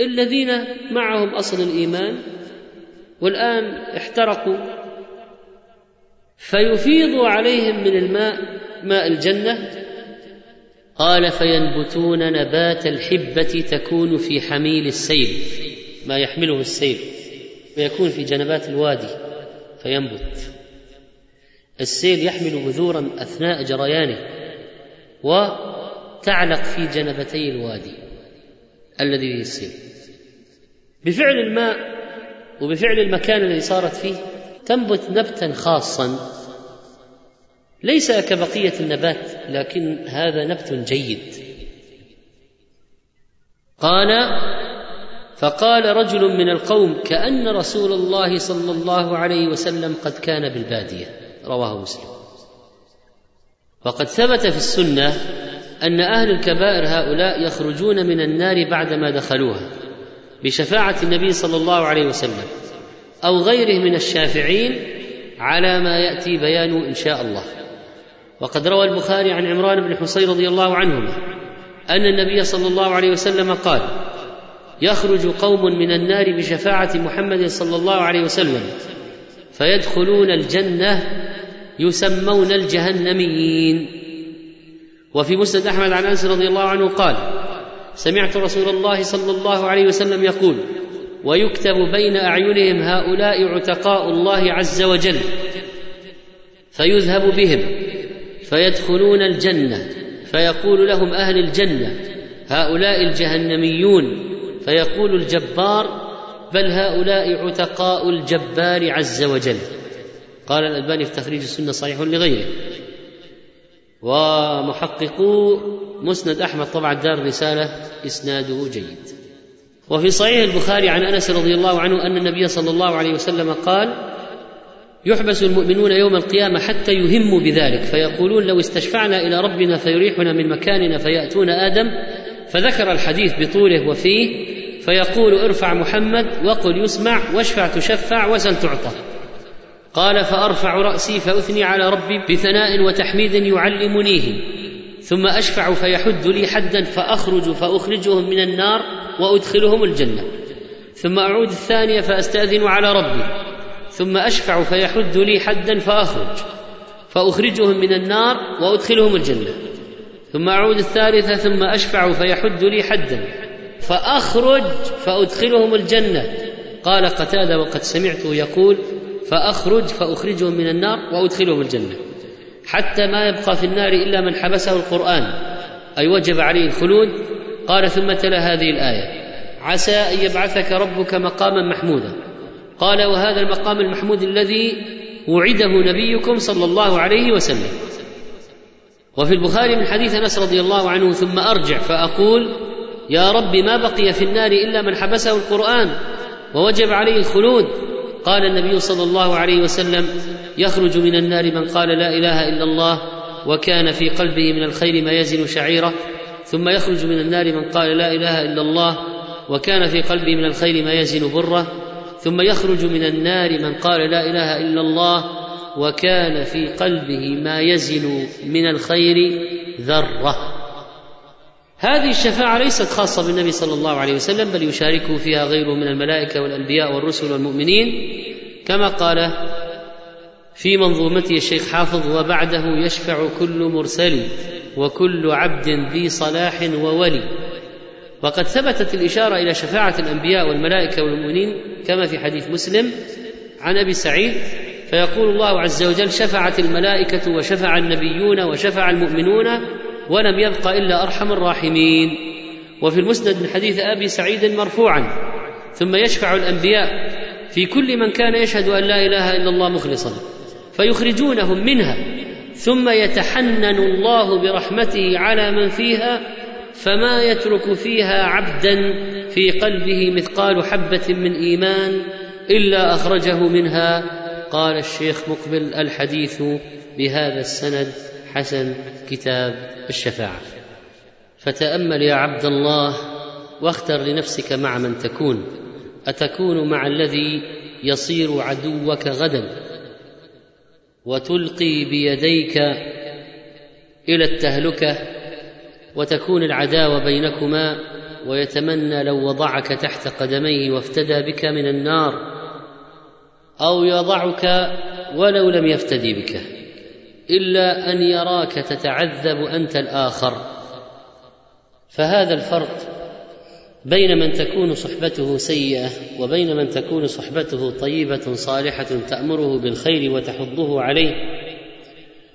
الذين معهم أصل الإيمان والآن احترقوا فيفيض عليهم من الماء ماء الجنة. قال فينبتون نبات الحبة تكون في حميل السيل ما يحمله السيل فيكون في جنبات الوادي فينبت. السيل يحمل بذورا أثناء جريانه و تعلق في جنبتي الوادي الذي فيه السيل. بفعل الماء وبفعل المكان الذي صارت فيه تنبت نبتا خاصا. ليس كبقية النبات لكن هذا نبت جيد. قال فقال رجل من القوم كأن رسول الله صلى الله عليه وسلم قد كان بالبادية. رواه مسلم. وقد ثبت في السنة أن أهل الكبائر هؤلاء يخرجون من النار بعدما دخلوها بشفاعة النبي صلى الله عليه وسلم. أو غيره من الشافعين على ما يأتي بيانه إن شاء الله. وقد روى البخاري عن عمران بن حصين رضي الله عنهما أن النبي صلى الله عليه وسلم قال يخرج قوم من النار بشفاعة محمد صلى الله عليه وسلم فيدخلون الجنة يسمون الجهنميين. وفي مسند أحمد عن أنس رضي الله عنه قال سمعت رسول الله صلى الله عليه وسلم يقول ويكتب بين أعينهم هؤلاء عتقاء الله عز وجل فيذهب بهم فيدخلون الجنة فيقول لهم أهل الجنة هؤلاء الجهنميون فيقول الجبار بل هؤلاء عتقاء الجبار عز وجل. قال الألباني في تخريج السنة صحيح لغيره. ومحققو مسند أحمد طبعا دار رسالة إسناده جيد. وفي صحيح البخاري عن أنس رضي الله عنه أن النبي صلى الله عليه وسلم قال يحبس المؤمنون يوم القيامة حتى يهموا بذلك فيقولون لو استشفعنا إلى ربنا فيريحنا من مكاننا فيأتون آدم فذكر الحديث بطوله وفيه فيقول ارفع محمد وقل يسمع واشفع تشفع وسل تعطى. قال فأرفع رأسي فأثني على ربي بثناء وتحميد يعلمنيه ثم أشفع فيحد لي حدا فأخرج فأخرجهم من النار وأدخلهم الجنة. ثم أعود الثانية فأستأذن على ربي. ثم أشفع فيحد لي حدا فأخرج. فأخرجهم من النار وأدخلهم الجنة. ثم أعود الثالثة ثم أشفع فيحد لي حدا فأخرج فأدخلهم الجنة. قال قتادة وقد سمعته يقول فأخرج فأخرجهم من النار وأدخلهم الجنة. حتى ما يبقى في النار إلا من حبسه القرآن. أي وجب عليه الخلود قال ثم تلا هذه الآية. عسى أن يبعثك ربك مقاما محمودا. قال وهذا المقام المحمود الذي وعده نبيكم صلى الله عليه وسلم. وفي البخاري من حديث أنس رضي الله عنه ثم أرجع فأقول يا رب ما بقي في النار إلا من حبسه القرآن ووجب عليه الخلود. قال النبي صلى الله عليه وسلم يخرج من النار من قال لا إله إلا الله وكان في قلبه من الخير ما يزن شعيره. ثم يخرج من النار من قال لا إله إلا الله وكان في قلبه من الخير ما يزن بره ثم يخرج من النار من قال لا إله إلا الله وكان في قلبه ما يزن من الخير ذرة. هذه الشفاعة ليست خاصة بالنبي صلى الله عليه وسلم بل يشاركه فيها غيره من الملائكة والأنبياء والرسل والمؤمنين. كما قال في منظومته الشيخ حافظ وبعده يشفع كل مرسل. وكل عبد ذي صلاح وولي. وقد ثبتت الإشارة إلى شفاعة الأنبياء والملائكة والمؤمنين كما في حديث مسلم عن أبي سعيد فيقول الله عز وجل شفعت الملائكة وشفع النبيون وشفع المؤمنون ولم يبق إلا أرحم الراحمين. وفي المسند من حديث أبي سعيد مرفوعا ثم يشفع الأنبياء في كل من كان يشهد أن لا إله إلا الله مخلصا فيخرجونهم منها ثم يتحنن الله برحمته على من فيها فما يترك فيها عبدا في قلبه مثقال حبة من إيمان إلا أخرجه منها. قال الشيخ مقبل الحديث بهذا السند حسن كتاب الشفاعة. فتأمل يا عبد الله واختر لنفسك مع من تكون أتكون مع الذي يصير عدوك غدا؟ وتلقي بيديك إلى التهلكة وتكون العداوة بينكما ويتمنى لو وضعك تحت قدميه وافتدى بك من النار أو يضعك ولو لم يفتدي بك إلا أن يراك تتعذب أنت الآخر. فهذا الفرق بين من تكون صحبته سيئة وبين من تكون صحبته طيبة صالحة تأمره بالخير وتحضه عليه.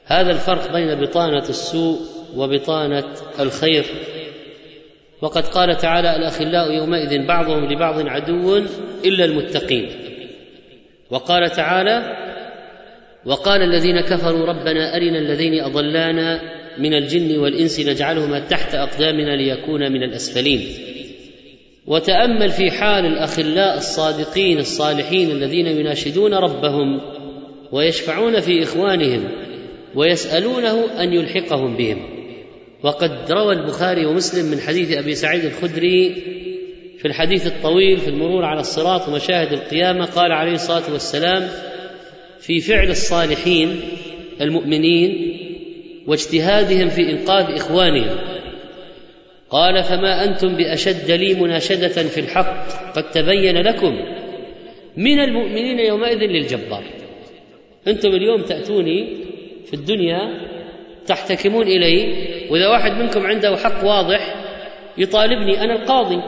هذا الفرق بين بطانة السوء وبطانة الخير. وقد قال تعالى الأخلاء يومئذ بعضهم لبعض عدو إلا المتقين. وقال تعالى وقال الذين كفروا ربنا أرنا الذين أضلانا من الجن والإنس نجعلهما تحت أقدامنا ليكونا من الأسفلين. وتأمل في حال الأخلاء الصادقين الصالحين الذين يناشدون ربهم ويشفعون في إخوانهم ويسألونه أن يلحقهم بهم. وقد روى البخاري ومسلم من حديث أبي سعيد الخدري في الحديث الطويل في المرور على الصراط ومشاهد القيامة قال عليه الصلاة والسلام في فعل الصالحين المؤمنين واجتهادهم في انقاذ إخوانهم قال فما أنتم بأشد لي مناشدة في الحق قد تبين لكم من المؤمنين يومئذ للجبار. أنتم اليوم تأتوني في الدنيا تحتكمون إلي وإذا واحد منكم عنده حق واضح يطالبني أنا القاضي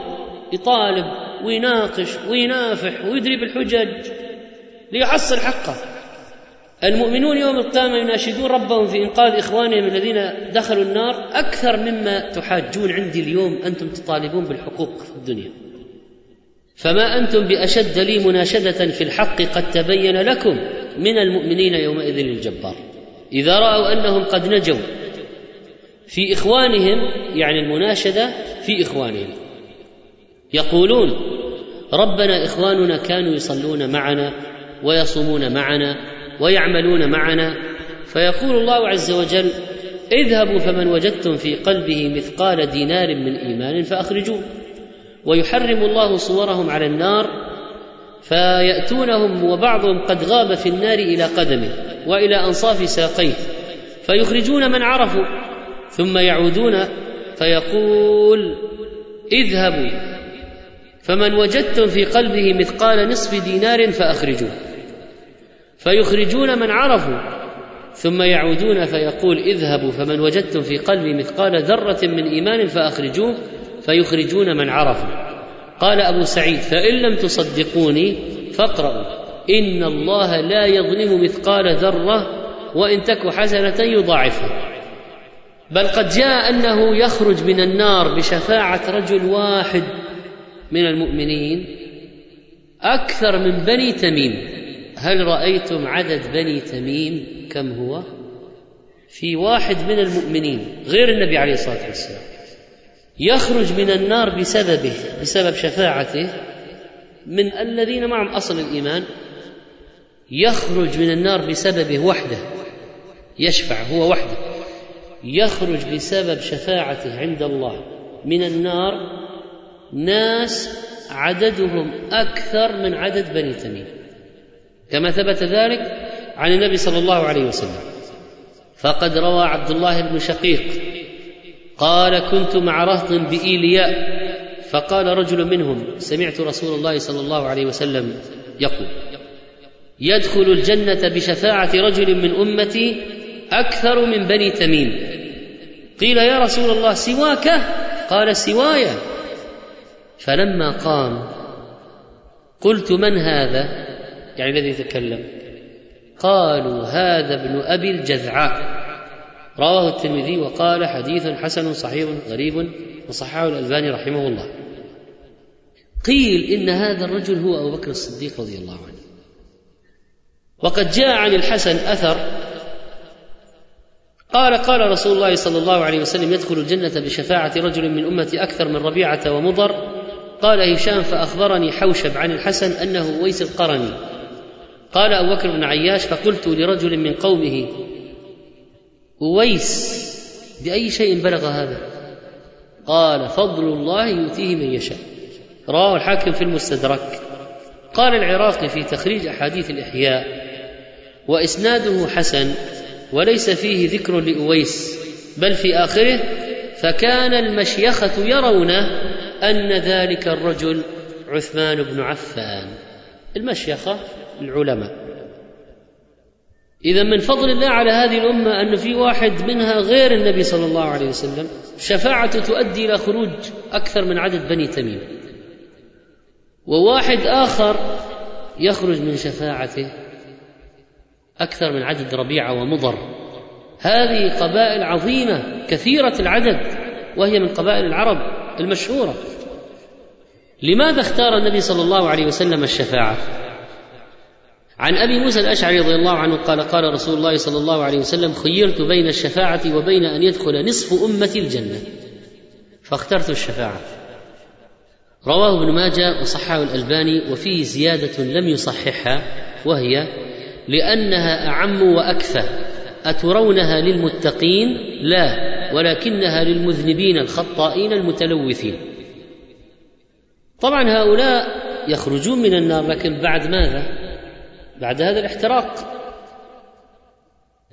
يطالب ويناقش وينافح ويدري بالحجج ليحصل حقه. المؤمنون يوم القيامة يناشدون ربهم في إنقاذ إخوانهم الذين دخلوا النار أكثر مما تحاجون عندي اليوم أنتم تطالبون بالحقوق في الدنيا. فما أنتم بأشد لي مناشدة في الحق قد تبين لكم من المؤمنين يومئذ الجبار إذا رأوا أنهم قد نجوا في إخوانهم يعني المناشدة في إخوانهم. يقولون ربنا إخواننا كانوا يصلون معنا ويصومون معنا ويعملون معنا. فيقول الله عز وجل اذهبوا فمن وجدتم في قلبه مثقال دينار من إيمان فأخرجوه. ويحرم الله صورهم على النار فيأتونهم وبعضهم قد غاب في النار إلى قدمه وإلى أنصاف ساقيه فيخرجون من عرفوا ثم يعودون فيقول اذهبوا فمن وجدتم في قلبه مثقال نصف دينار فأخرجوه. فيخرجون من عرفوا ثم يعودون فيقول اذهبوا فمن وجدتم في قلبي مثقال ذرة من إيمان فأخرجوه فيخرجون من عرفوا. قال أبو سعيد فإن لم تصدقوني فاقرأوا. إن الله لا يظلم مثقال ذرة وإن تك حسنة يضاعفها. بل قد جاء أنه يخرج من النار بشفاعة رجل واحد من المؤمنين أكثر من بني تميم. هل رأيتم عدد بني تميم؟ كم هو؟ في واحد من المؤمنين غير النبي عليه الصلاة والسلام. يخرج من النار بسببه بسبب شفاعته من الذين معهم أصل الإيمان. يخرج من النار بسببه وحده يشفع هو وحده. يخرج بسبب شفاعته عند الله. من النار ناس عددهم أكثر من عدد بني تميم. كما ثبت ذلك عن النبي صلى الله عليه وسلم. فقد روى عبد الله بن شقيق قال كنت مع رهط بإيلياء فقال رجل منهم سمعت رسول الله صلى الله عليه وسلم يقول يدخل الجنة بشفاعة رجل من أمتي أكثر من بني تميم. قيل يا رسول الله سواك؟ قال سواي. فلما قام قلت من هذا؟ يعني الذي يتكلم. قالوا هذا ابن أبي الجذعاء رواه الترمذي وقال حديث حسن صحيح غريب وصححه الألباني رحمه الله. قيل إن هذا الرجل هو أبو بكر الصديق رضي الله عنه. وقد جاء عن الحسن أثر. قال قال رسول الله صلى الله عليه وسلم يدخل الجنة بشفاعة رجل من أمتي أكثر من ربيعة ومضر. قال هشام فأخبرني حوشب عن الحسن أنه ويس القرني. قال أبو بكر بن عياش فقلت لرجل من قومه أويس بأي شيء بلغ هذا؟ قال فضل الله يؤتيه من يشاء. رواه الحاكم في المستدرك. قال العراقي في تخريج أحاديث الإحياء وإسناده حسن وليس فيه ذكر لأويس بل في آخره فكان المشيخة يرون أن ذلك الرجل عثمان بن عفان. المشيخة العلماء. إذا من فضل الله على هذه الأمة أن في واحد منها غير النبي صلى الله عليه وسلم شفاعته تؤدي إلى خروج أكثر من عدد بني تميم. وواحد آخر يخرج من شفاعته أكثر من عدد ربيعة ومضر. هذه قبائل عظيمة كثيرة العدد وهي من قبائل العرب المشهورة. لماذا اختار النبي صلى الله عليه وسلم الشفاعة؟ عن أبي موسى الأشعري رضي الله عنه قال قال رسول الله صلى الله عليه وسلم خيرت بين الشفاعة وبين أن يدخل نصف امتي الجنة. فاخترت الشفاعة. رواه ابن ماجه وصححه الألباني وفيه زيادة لم يصححها وهي لأنها أعم وأكفى أترونها للمتقين؟ لا ولكنها للمذنبين الخطائين المتلوثين. طبعا هؤلاء يخرجون من النار لكن بعد ماذا؟ بعد هذا الاحتراق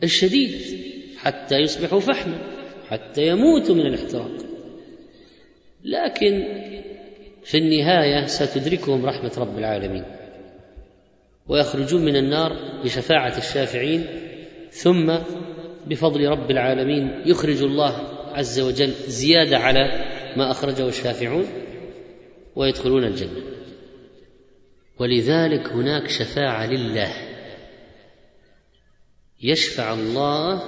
الشديد حتى يصبحوا فحما حتى يموتوا من الاحتراق. لكن في النهاية ستدركهم رحمة رب العالمين ويخرجون من النار بشفاعة الشافعين ثم بفضل رب العالمين يخرج الله عز وجل زيادة على ما أخرجه الشافعون ويدخلون الجنة. ولذلك هناك شفاعة لله. يشفع الله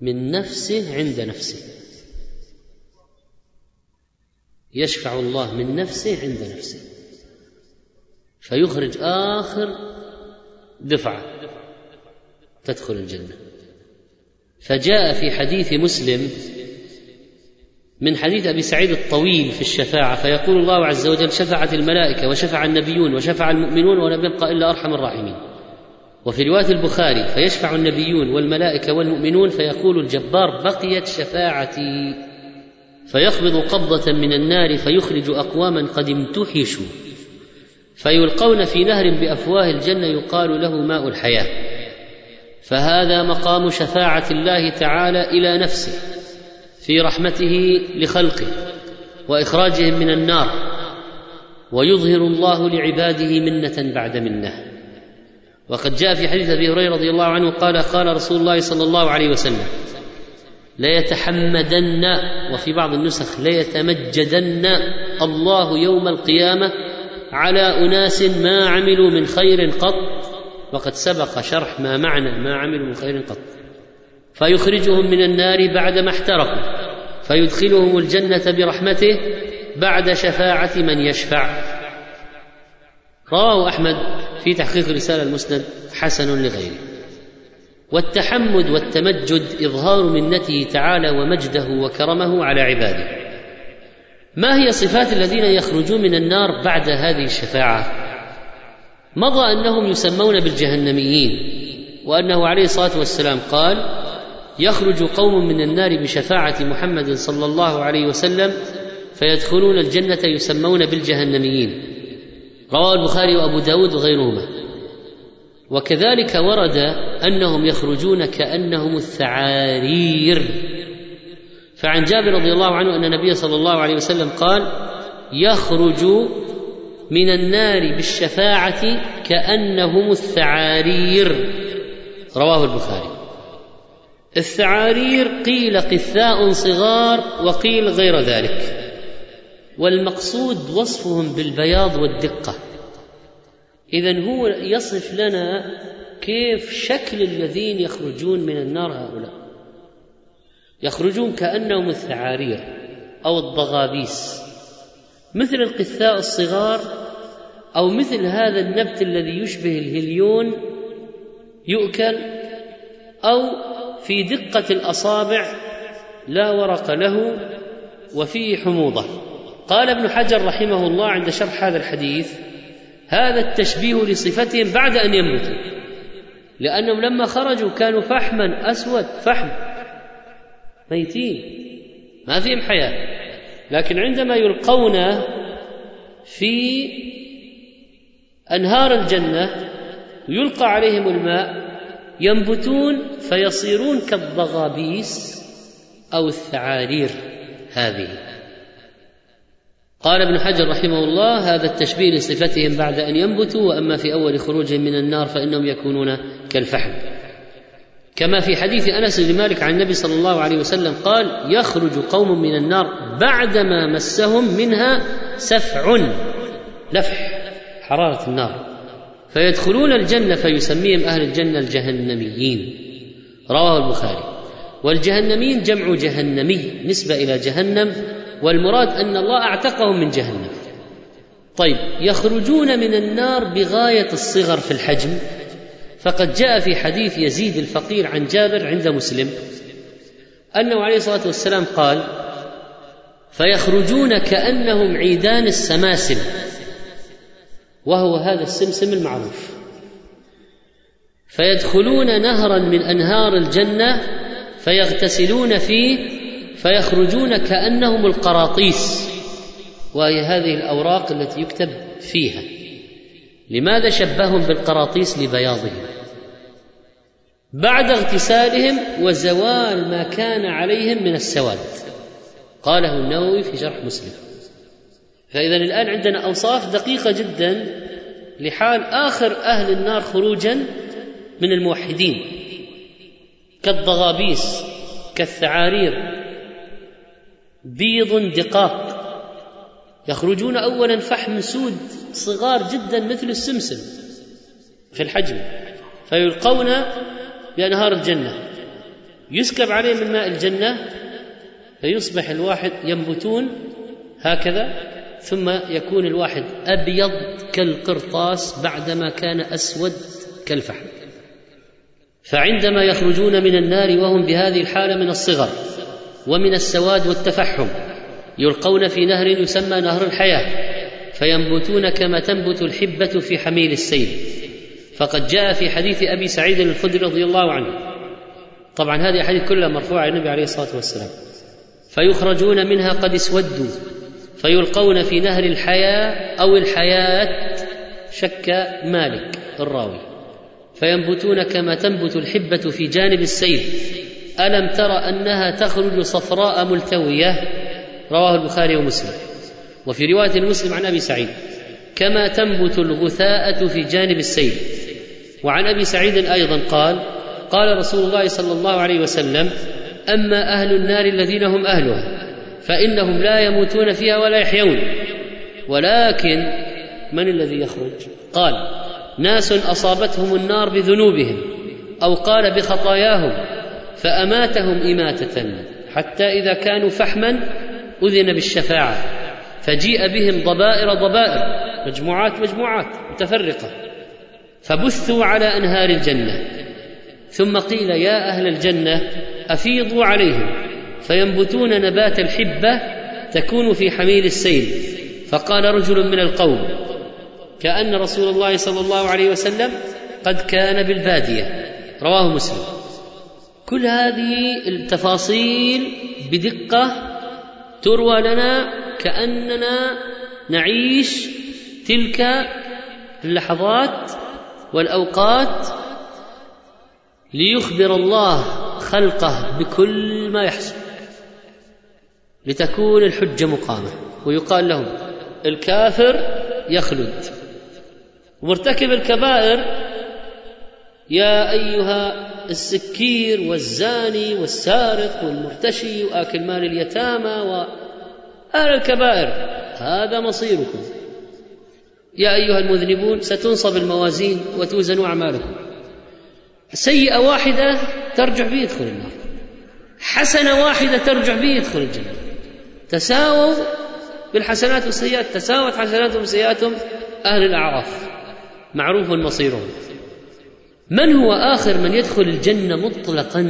من نفسه عند نفسه. يشفع الله من نفسه عند نفسه. فيخرج آخر دفعة تدخل الجنة. فجاء في حديث مسلم من حديث أبي سعيد الطويل في الشفاعة فيقول الله عز وجل شفعت الملائكة وشفع النبيون وشفع المؤمنون ولم يبقى إلا أرحم الراحمين وفي رواية البخاري فيشفع النبيون والملائكة والمؤمنون فيقول الجبار بقيت شفاعتي فيقبض قبضة من النار فيخرج أقواما قد امتحشوا. فيلقون في نهر بأفواه الجنة يقال له ماء الحياة. فهذا مقام شفاعة الله تعالى إلى نفسه. في رحمته لخلقه وإخراجهم من النار ويظهر الله لعباده منة بعد منة. وقد جاء في حديث أبي هريرة رضي الله عنه قال قال رسول الله صلى الله عليه وسلم ليتحمدن وفي بعض النسخ ليتمجدن الله يوم القيامة على أناس ما عملوا من خير قط وقد سبق شرح ما معنى ما عملوا من خير قط. فيخرجهم من النار بعدما احترقوا فيدخلهم الجنة برحمته بعد شفاعة من يشفع. رواه أحمد في تحقيق رساله المسند حسن لغيره. والتحمد والتمجد إظهار منته تعالى ومجده وكرمه على عباده. ما هي صفات الذين يخرجون من النار بعد هذه الشفاعة؟ مضى أنهم يسمون بالجهنميين وأنه عليه الصلاة والسلام قال يخرج قوم من النار بشفاعة محمد صلى الله عليه وسلم فيدخلون الجنة يسمون بالجهنميين. رواه البخاري وأبو داود وغيرهما. وكذلك ورد أنهم يخرجون كأنهم الثعارير. فعن جابر رضي الله عنه أن النبي صلى الله عليه وسلم قال يخرج من النار بالشفاعة كأنهم الثعارير. رواه البخاري. الثعارير قيل قثاء صغار وقيل غير ذلك. والمقصود وصفهم بالبياض والدقة. اذا هو يصف لنا كيف شكل الذين يخرجون من النار هؤلاء. يخرجون كأنهم الثعارير أو الضغابيس. مثل القثاء الصغار أو مثل هذا النبت الذي يشبه الهليون يؤكل أو في دقة الأصابع لا ورق له وفيه حموضة. قال ابن حجر رحمه الله عند شرح هذا الحديث هذا التشبيه لصفتهم بعد أن يموتوا لأنهم لما خرجوا كانوا فحما أسود فحم ميتين ما فيهم حياة. لكن عندما يلقون في أنهار الجنة يلقى عليهم الماء ينبتون فيصيرون كالضغابيس أو الثعارير هذه. قال ابن حجر رحمه الله هذا التشبيه لصفتهم بعد أن ينبتوا وأما في أول خروجهم من النار فإنهم يكونون كالفحم. كما في حديث أنس بن مالك عن النبي صلى الله عليه وسلم قال يخرج قوم من النار بعدما مسهم منها سفع لفح حرارة النار. فيدخلون الجنة فيسميهم أهل الجنة الجهنميين. رواه البخاري. والجهنميين جمع جهنمي نسبة إلى جهنم والمراد أن الله أعتقهم من جهنم. طيب يخرجون من النار بغاية الصغر في الحجم. فقد جاء في حديث يزيد الفقير عن جابر عند مسلم أنه عليه الصلاة والسلام قال فيخرجون كأنهم عيدان السماسم. وهو هذا السمسم المعروف. فيدخلون نهرا من أنهار الجنة فيغتسلون فيه فيخرجون كأنهم القراطيس. وهي هذه الأوراق التي يكتب فيها. لماذا شبههم بالقراطيس لبياضهم؟ بعد اغتسالهم وزوال ما كان عليهم من السواد. قاله النووي في شرح مسلم. فإذا الآن عندنا أوصاف دقيقة جدا لحال آخر أهل النار خروجا من الموحدين كالضغابيس كالثعارير بيض دقاق يخرجون اولا فحم سود صغار جدا مثل السمسم في الحجم فيلقون بأنهار الجنة يسكب عليه من ماء الجنة فيصبح الواحد ينبتون هكذا. ثم يكون الواحد أبيض كالقرطاس بعدما كان أسود كالفحم. فعندما يخرجون من النار وهم بهذه الحالة من الصغر ومن السواد والتفحم يلقون في نهر يسمى نهر الحياة فينبتون كما تنبت الحبة في حميل السيل. فقد جاء في حديث أبي سعيد الخدري رضي الله عنه. طبعا هذه الاحاديث كلها مرفوعة إلى النبي عليه الصلاة والسلام. فيخرجون منها قد اسودوا. فيلقون في نهر الحياة أو الحياة شك مالك الراوي. فينبتون كما تنبت الحبة في جانب السيل. ألم تر أنها تخرج صفراء ملتوية؟ رواه البخاري ومسلم. وفي رواية المسلم عن أبي سعيد. كما تنبت الغثاءة في جانب السيل. وعن أبي سعيد أيضا قال قال رسول الله صلى الله عليه وسلم أما أهل النار الذين هم أهلها فإنهم لا يموتون فيها ولا يحيون. ولكن من الذي يخرج؟ قال ناس أصابتهم النار بذنوبهم أو قال بخطاياهم فأماتهم إماتة حتى إذا كانوا فحما أذن بالشفاعة. فجيء بهم ضبائر ضبائر مجموعات مجموعات متفرقة. فبثوا على أنهار الجنة. ثم قيل يا أهل الجنة أفيضوا عليهم. فينبتون نبات الحبة تكون في حميل السيل. فقال رجل من القوم كأن رسول الله صلى الله عليه وسلم قد كان بالبادية. رواه مسلم. كل هذه التفاصيل بدقة تروى لنا كأننا نعيش تلك اللحظات والأوقات ليخبر الله خلقه بكل ما يحصل. لتكون الحجة مقامة. ويقال لهم الكافر يخلد. ومرتكب الكبائر يا أيها السكير والزاني والسارق والمرتشي وآكل مال اليتامى واهل الكبائر هذا مصيركم. يا أيها المذنبون ستنصب الموازين وتوزن أعمالكم. سيئة واحدة ترجع به يدخل النار. حسنة واحدة ترجع به يدخل الجنة. تساووا بالحسنات والسيئات تساوت حسناتهم وسيئاتهم أهل الأعراف. معروف مصيرهم. من هو آخر من يدخل الجنة مطلقا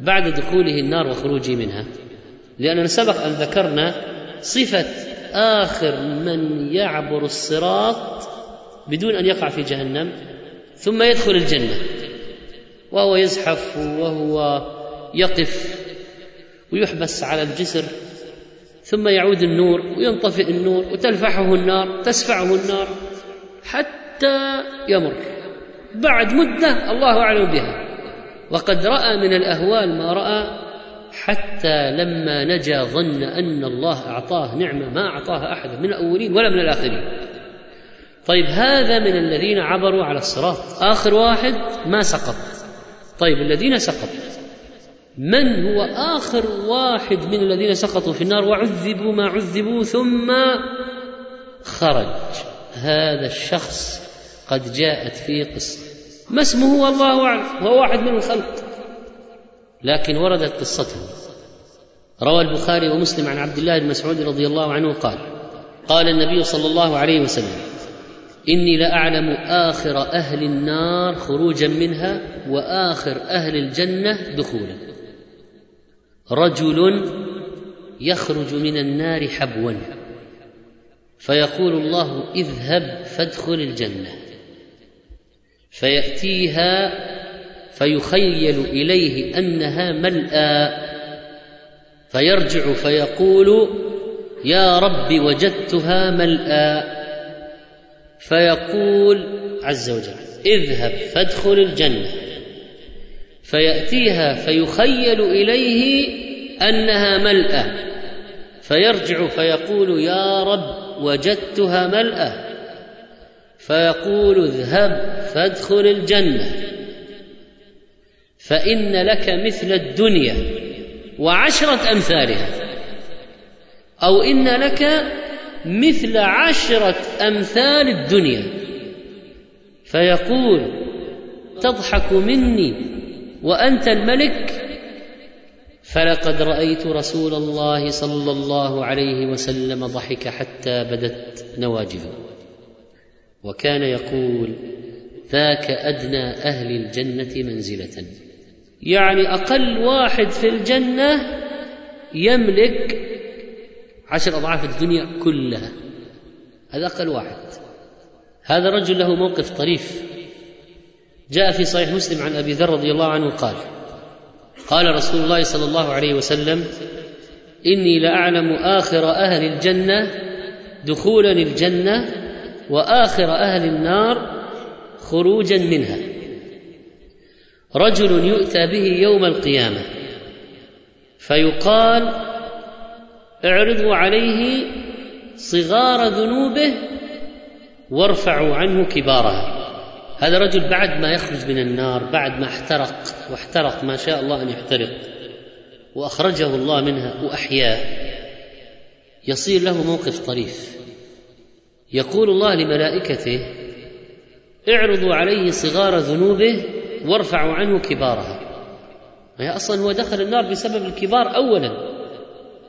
بعد دخوله النار وخروجه منها؟ لاننا سبق أن ذكرنا صفة آخر من يعبر الصراط بدون أن يقع في جهنم ثم يدخل الجنة. وهو يزحف وهو يقف ويحبس على الجسر ثم يعود النور وينطفئ النور وتلفحه النار تسفعه النار حتى يمر. بعد مدة الله أعلم بها. وقد رأى من الأهوال ما رأى حتى لما نجا ظن أن الله أعطاه نعمة ما اعطاها أحد من الأولين ولا من الآخرين. طيب هذا من الذين عبروا على الصراط. آخر واحد ما سقط. طيب الذين سقطوا من هو آخر واحد من الذين سقطوا في النار وعذبوا ما عذبوا ثم خرج؟ هذا الشخص قد جاءت فيه قصة. ما اسمه؟ والله أعلم. هو واحد من الخلق. لكن وردت قصته. روى البخاري ومسلم عن عبد الله بن مسعود رضي الله عنه قال قال النبي صلى الله عليه وسلم إني لأعلم آخر أهل النار خروجا منها وآخر أهل الجنة دخولا. رجل يخرج من النار حبوا. فيقول الله اذهب فادخل الجنة. فيأتيها فيخيل إليه أنها ملأى. فيرجع فيقول يا رب وجدتها ملأى. فيقول عز وجل اذهب فادخل الجنة. فيأتيها فيخيل إليه أنها ملأى فيرجع فيقول يا رب وجدتها ملأة. فيقول اذهب فادخل الجنة. فإن لك مثل الدنيا وعشرة أمثالها. أو إن لك مثل عشرة أمثال الدنيا. فيقول تضحك مني وأنت الملك فلقد رأيت رسول الله صلى الله عليه وسلم ضحك حتى بدت نواجذه. وكان يقول ذاك أدنى أهل الجنة منزلة. يعني أقل واحد في الجنة يملك عشر أضعاف الدنيا كلها. هذا أقل واحد. هذا رجل له موقف طريف. جاء في صحيح مسلم عن أبي ذر رضي الله عنه قال قال رسول الله صلى الله عليه وسلم إني لأعلم آخر أهل الجنة دخولا الجنة وآخر أهل النار خروجا منها. رجل يؤتى به يوم القيامة فيقال اعرضوا عليه صغار ذنوبه وارفعوا عنه كبارها. هذا رجل بعد ما يخرج من النار بعد ما احترق واحترق ما شاء الله أن يحترق وأخرجه الله منها واحياه يصير له موقف طريف. يقول الله لملائكته اعرضوا عليه صغار ذنوبه وارفعوا عنه كبارها. هي أصلا هو دخل النار بسبب الكبار اولا.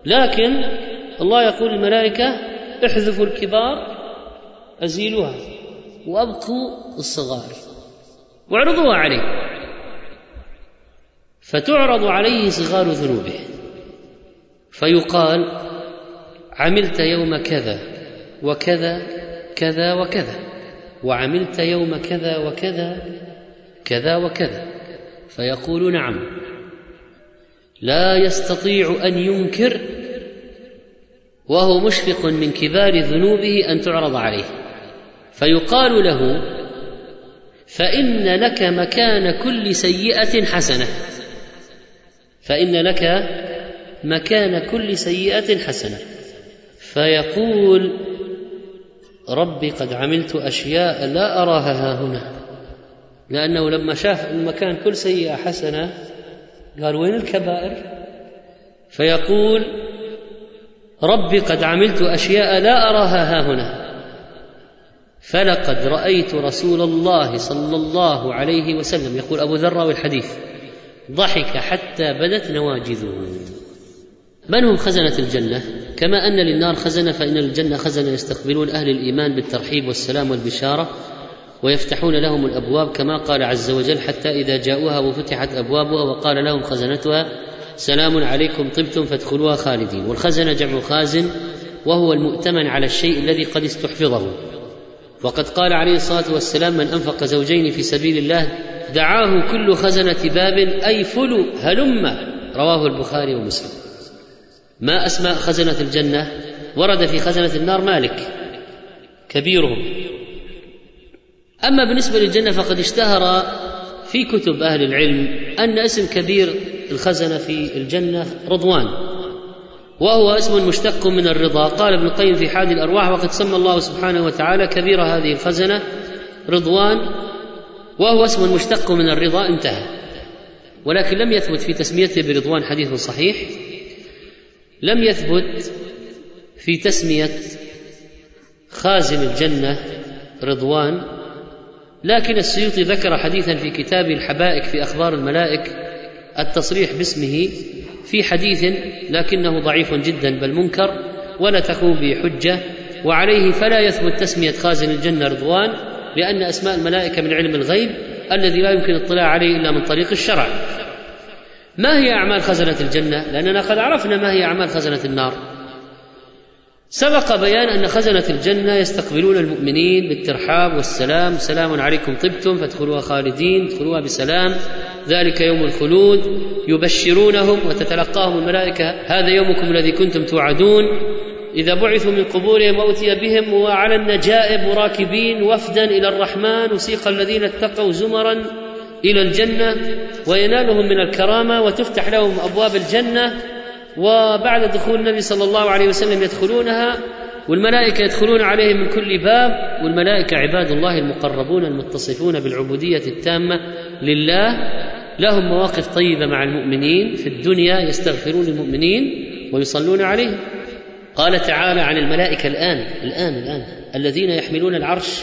لكن الله يقول للملائكة احذفوا الكبار أزيلوها. وابقوا الصغار واعرضوها عليه. فتعرض عليه صغار ذنوبه. فيقال عملت يوم كذا وكذا كذا وكذا وعملت يوم كذا وكذا كذا وكذا. فيقول نعم. لا يستطيع أن ينكر وهو مشفق من كبار ذنوبه أن تعرض عليه. فيقال له فإن لك مكان كل سيئة حسنة. فإن لك مكان كل سيئة حسنة. فيقول ربي قد عملت أشياء لا أراها ها هنا. لأنه لما شاف المكان كل سيئة حسنة قال وين الكبائر؟ فيقول ربي قد عملت أشياء لا أراها ها هنا. فلقد رأيت رسول الله صلى الله عليه وسلم يقول أبو ذر راوي الحديث ضحك حتى بدت نواجذه. من هم خزنة الجنة؟ كما أن للنار خزنة فإن الجنة خزنة يستقبلون أهل الإيمان بالترحيب والسلام والبشارة ويفتحون لهم الأبواب كما قال عز وجل حتى إذا جاءوها وفتحت أبوابها وقال لهم خزنتها سلام عليكم طبتم فادخلوها خالدين. والخزنة جمع خازن وهو المؤتمن على الشيء الذي قد استحفظه. وقد قال عليه الصلاة والسلام من أنفق زوجين في سبيل الله دعاه كل خزنة باب أي فلو هلم رواه البخاري ومسلم. ما أسماء خزنة الجنة؟ ورد في خزنة النار مالك كبيرهم. أما بالنسبة للجنة فقد اشتهر في كتب أهل العلم أن اسم كبير الخزنة في الجنة رضوان. وهو اسم مشتق من الرضا. قال ابن القيم في حاد الأرواح وقد سمى الله سبحانه وتعالى كبير هذه الخزنة رضوان وهو اسم مشتق من الرضا انتهى. ولكن لم يثبت في تسميته برضوان حديث صحيح. لم يثبت في تسمية خازن الجنة رضوان. لكن السيوطي ذكر حديثا في كتاب الحبائك في أخبار الملائك التصريح باسمه في حديث لكنه ضعيف جدا بل منكر ولا تقوم به حجة وعليه فلا يثبت تسمية خازن الجنة رضوان لأن أسماء الملائكة من علم الغيب الذي لا يمكن الاطلاع عليه إلا من طريق الشرع. ما هي أعمال خزنة الجنة؟ لأننا قد عرفنا ما هي أعمال خزنة النار. سبق بيان أن خزنة الجنة يستقبلون المؤمنين بالترحاب والسلام. سلام عليكم طبتم فادخلوها خالدين ادخلوها بسلام. ذلك يوم الخلود. يبشرونهم وتتلقاهم الملائكة هذا يومكم الذي كنتم توعدون. إذا بعثوا من قبورهم واتي بهم وعلى النجائب راكبين وفدا إلى الرحمن. وسيق الذين اتقوا زمرا إلى الجنة وينالهم من الكرامة وتفتح لهم أبواب الجنة. وبعد دخول النبي صلى الله عليه وسلم يدخلونها والملائكة يدخلون عليهم من كل باب والملائكة عباد الله المقربون المتصفون بالعبودية التامة لله. لهم مواقف طيبة مع المؤمنين في الدنيا يستغفرون للمؤمنين ويصلون عليهم. قال تعالى عن الملائكة الآن الآن الآن الذين يحملون العرش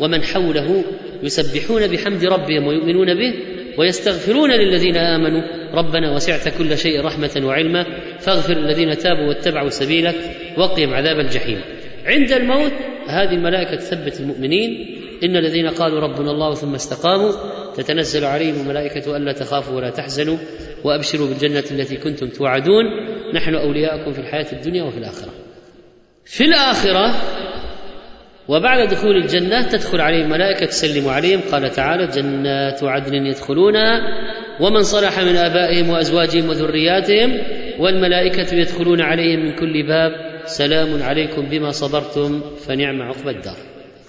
ومن حوله يسبحون بحمد ربهم ويؤمنون به. ويستغفرون للذين آمنوا. ربنا وسعت كل شيء رحمة وعلما. فاغفر الذين تابوا واتبعوا سبيلك وقهم عذاب الجحيم. عند الموت هذه الملائكة تثبت المؤمنين. إن الذين قالوا ربنا الله ثم استقاموا. تتنزل عليهم الملائكة الا تخافوا ولا تحزنوا. وأبشروا بالجنة التي كنتم توعدون. نحن اولياؤكم في الحياة الدنيا وفي الآخرة. في الآخرة وبعد دخول الجنة تدخل عليهم ملائكة تسلم عليهم. قال تعالى جنات عدن يدخلونها ومن صلح من آبائهم وأزواجهم وذرياتهم والملائكة يدخلون عليهم من كل باب. سلام عليكم بما صبرتم فنعم عقبى الدار.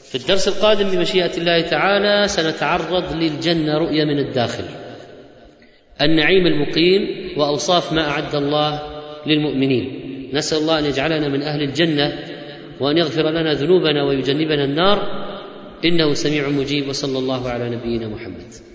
في الدرس القادم بمشيئة الله تعالى سنتعرض للجنة رؤية من الداخل. النعيم المقيم وأوصاف ما أعد الله للمؤمنين. نسأل الله أن يجعلنا من أهل الجنة وأن يغفر لنا ذنوبنا ويجنبنا النار. إنه سميع مجيب وصلى الله على نبينا محمد.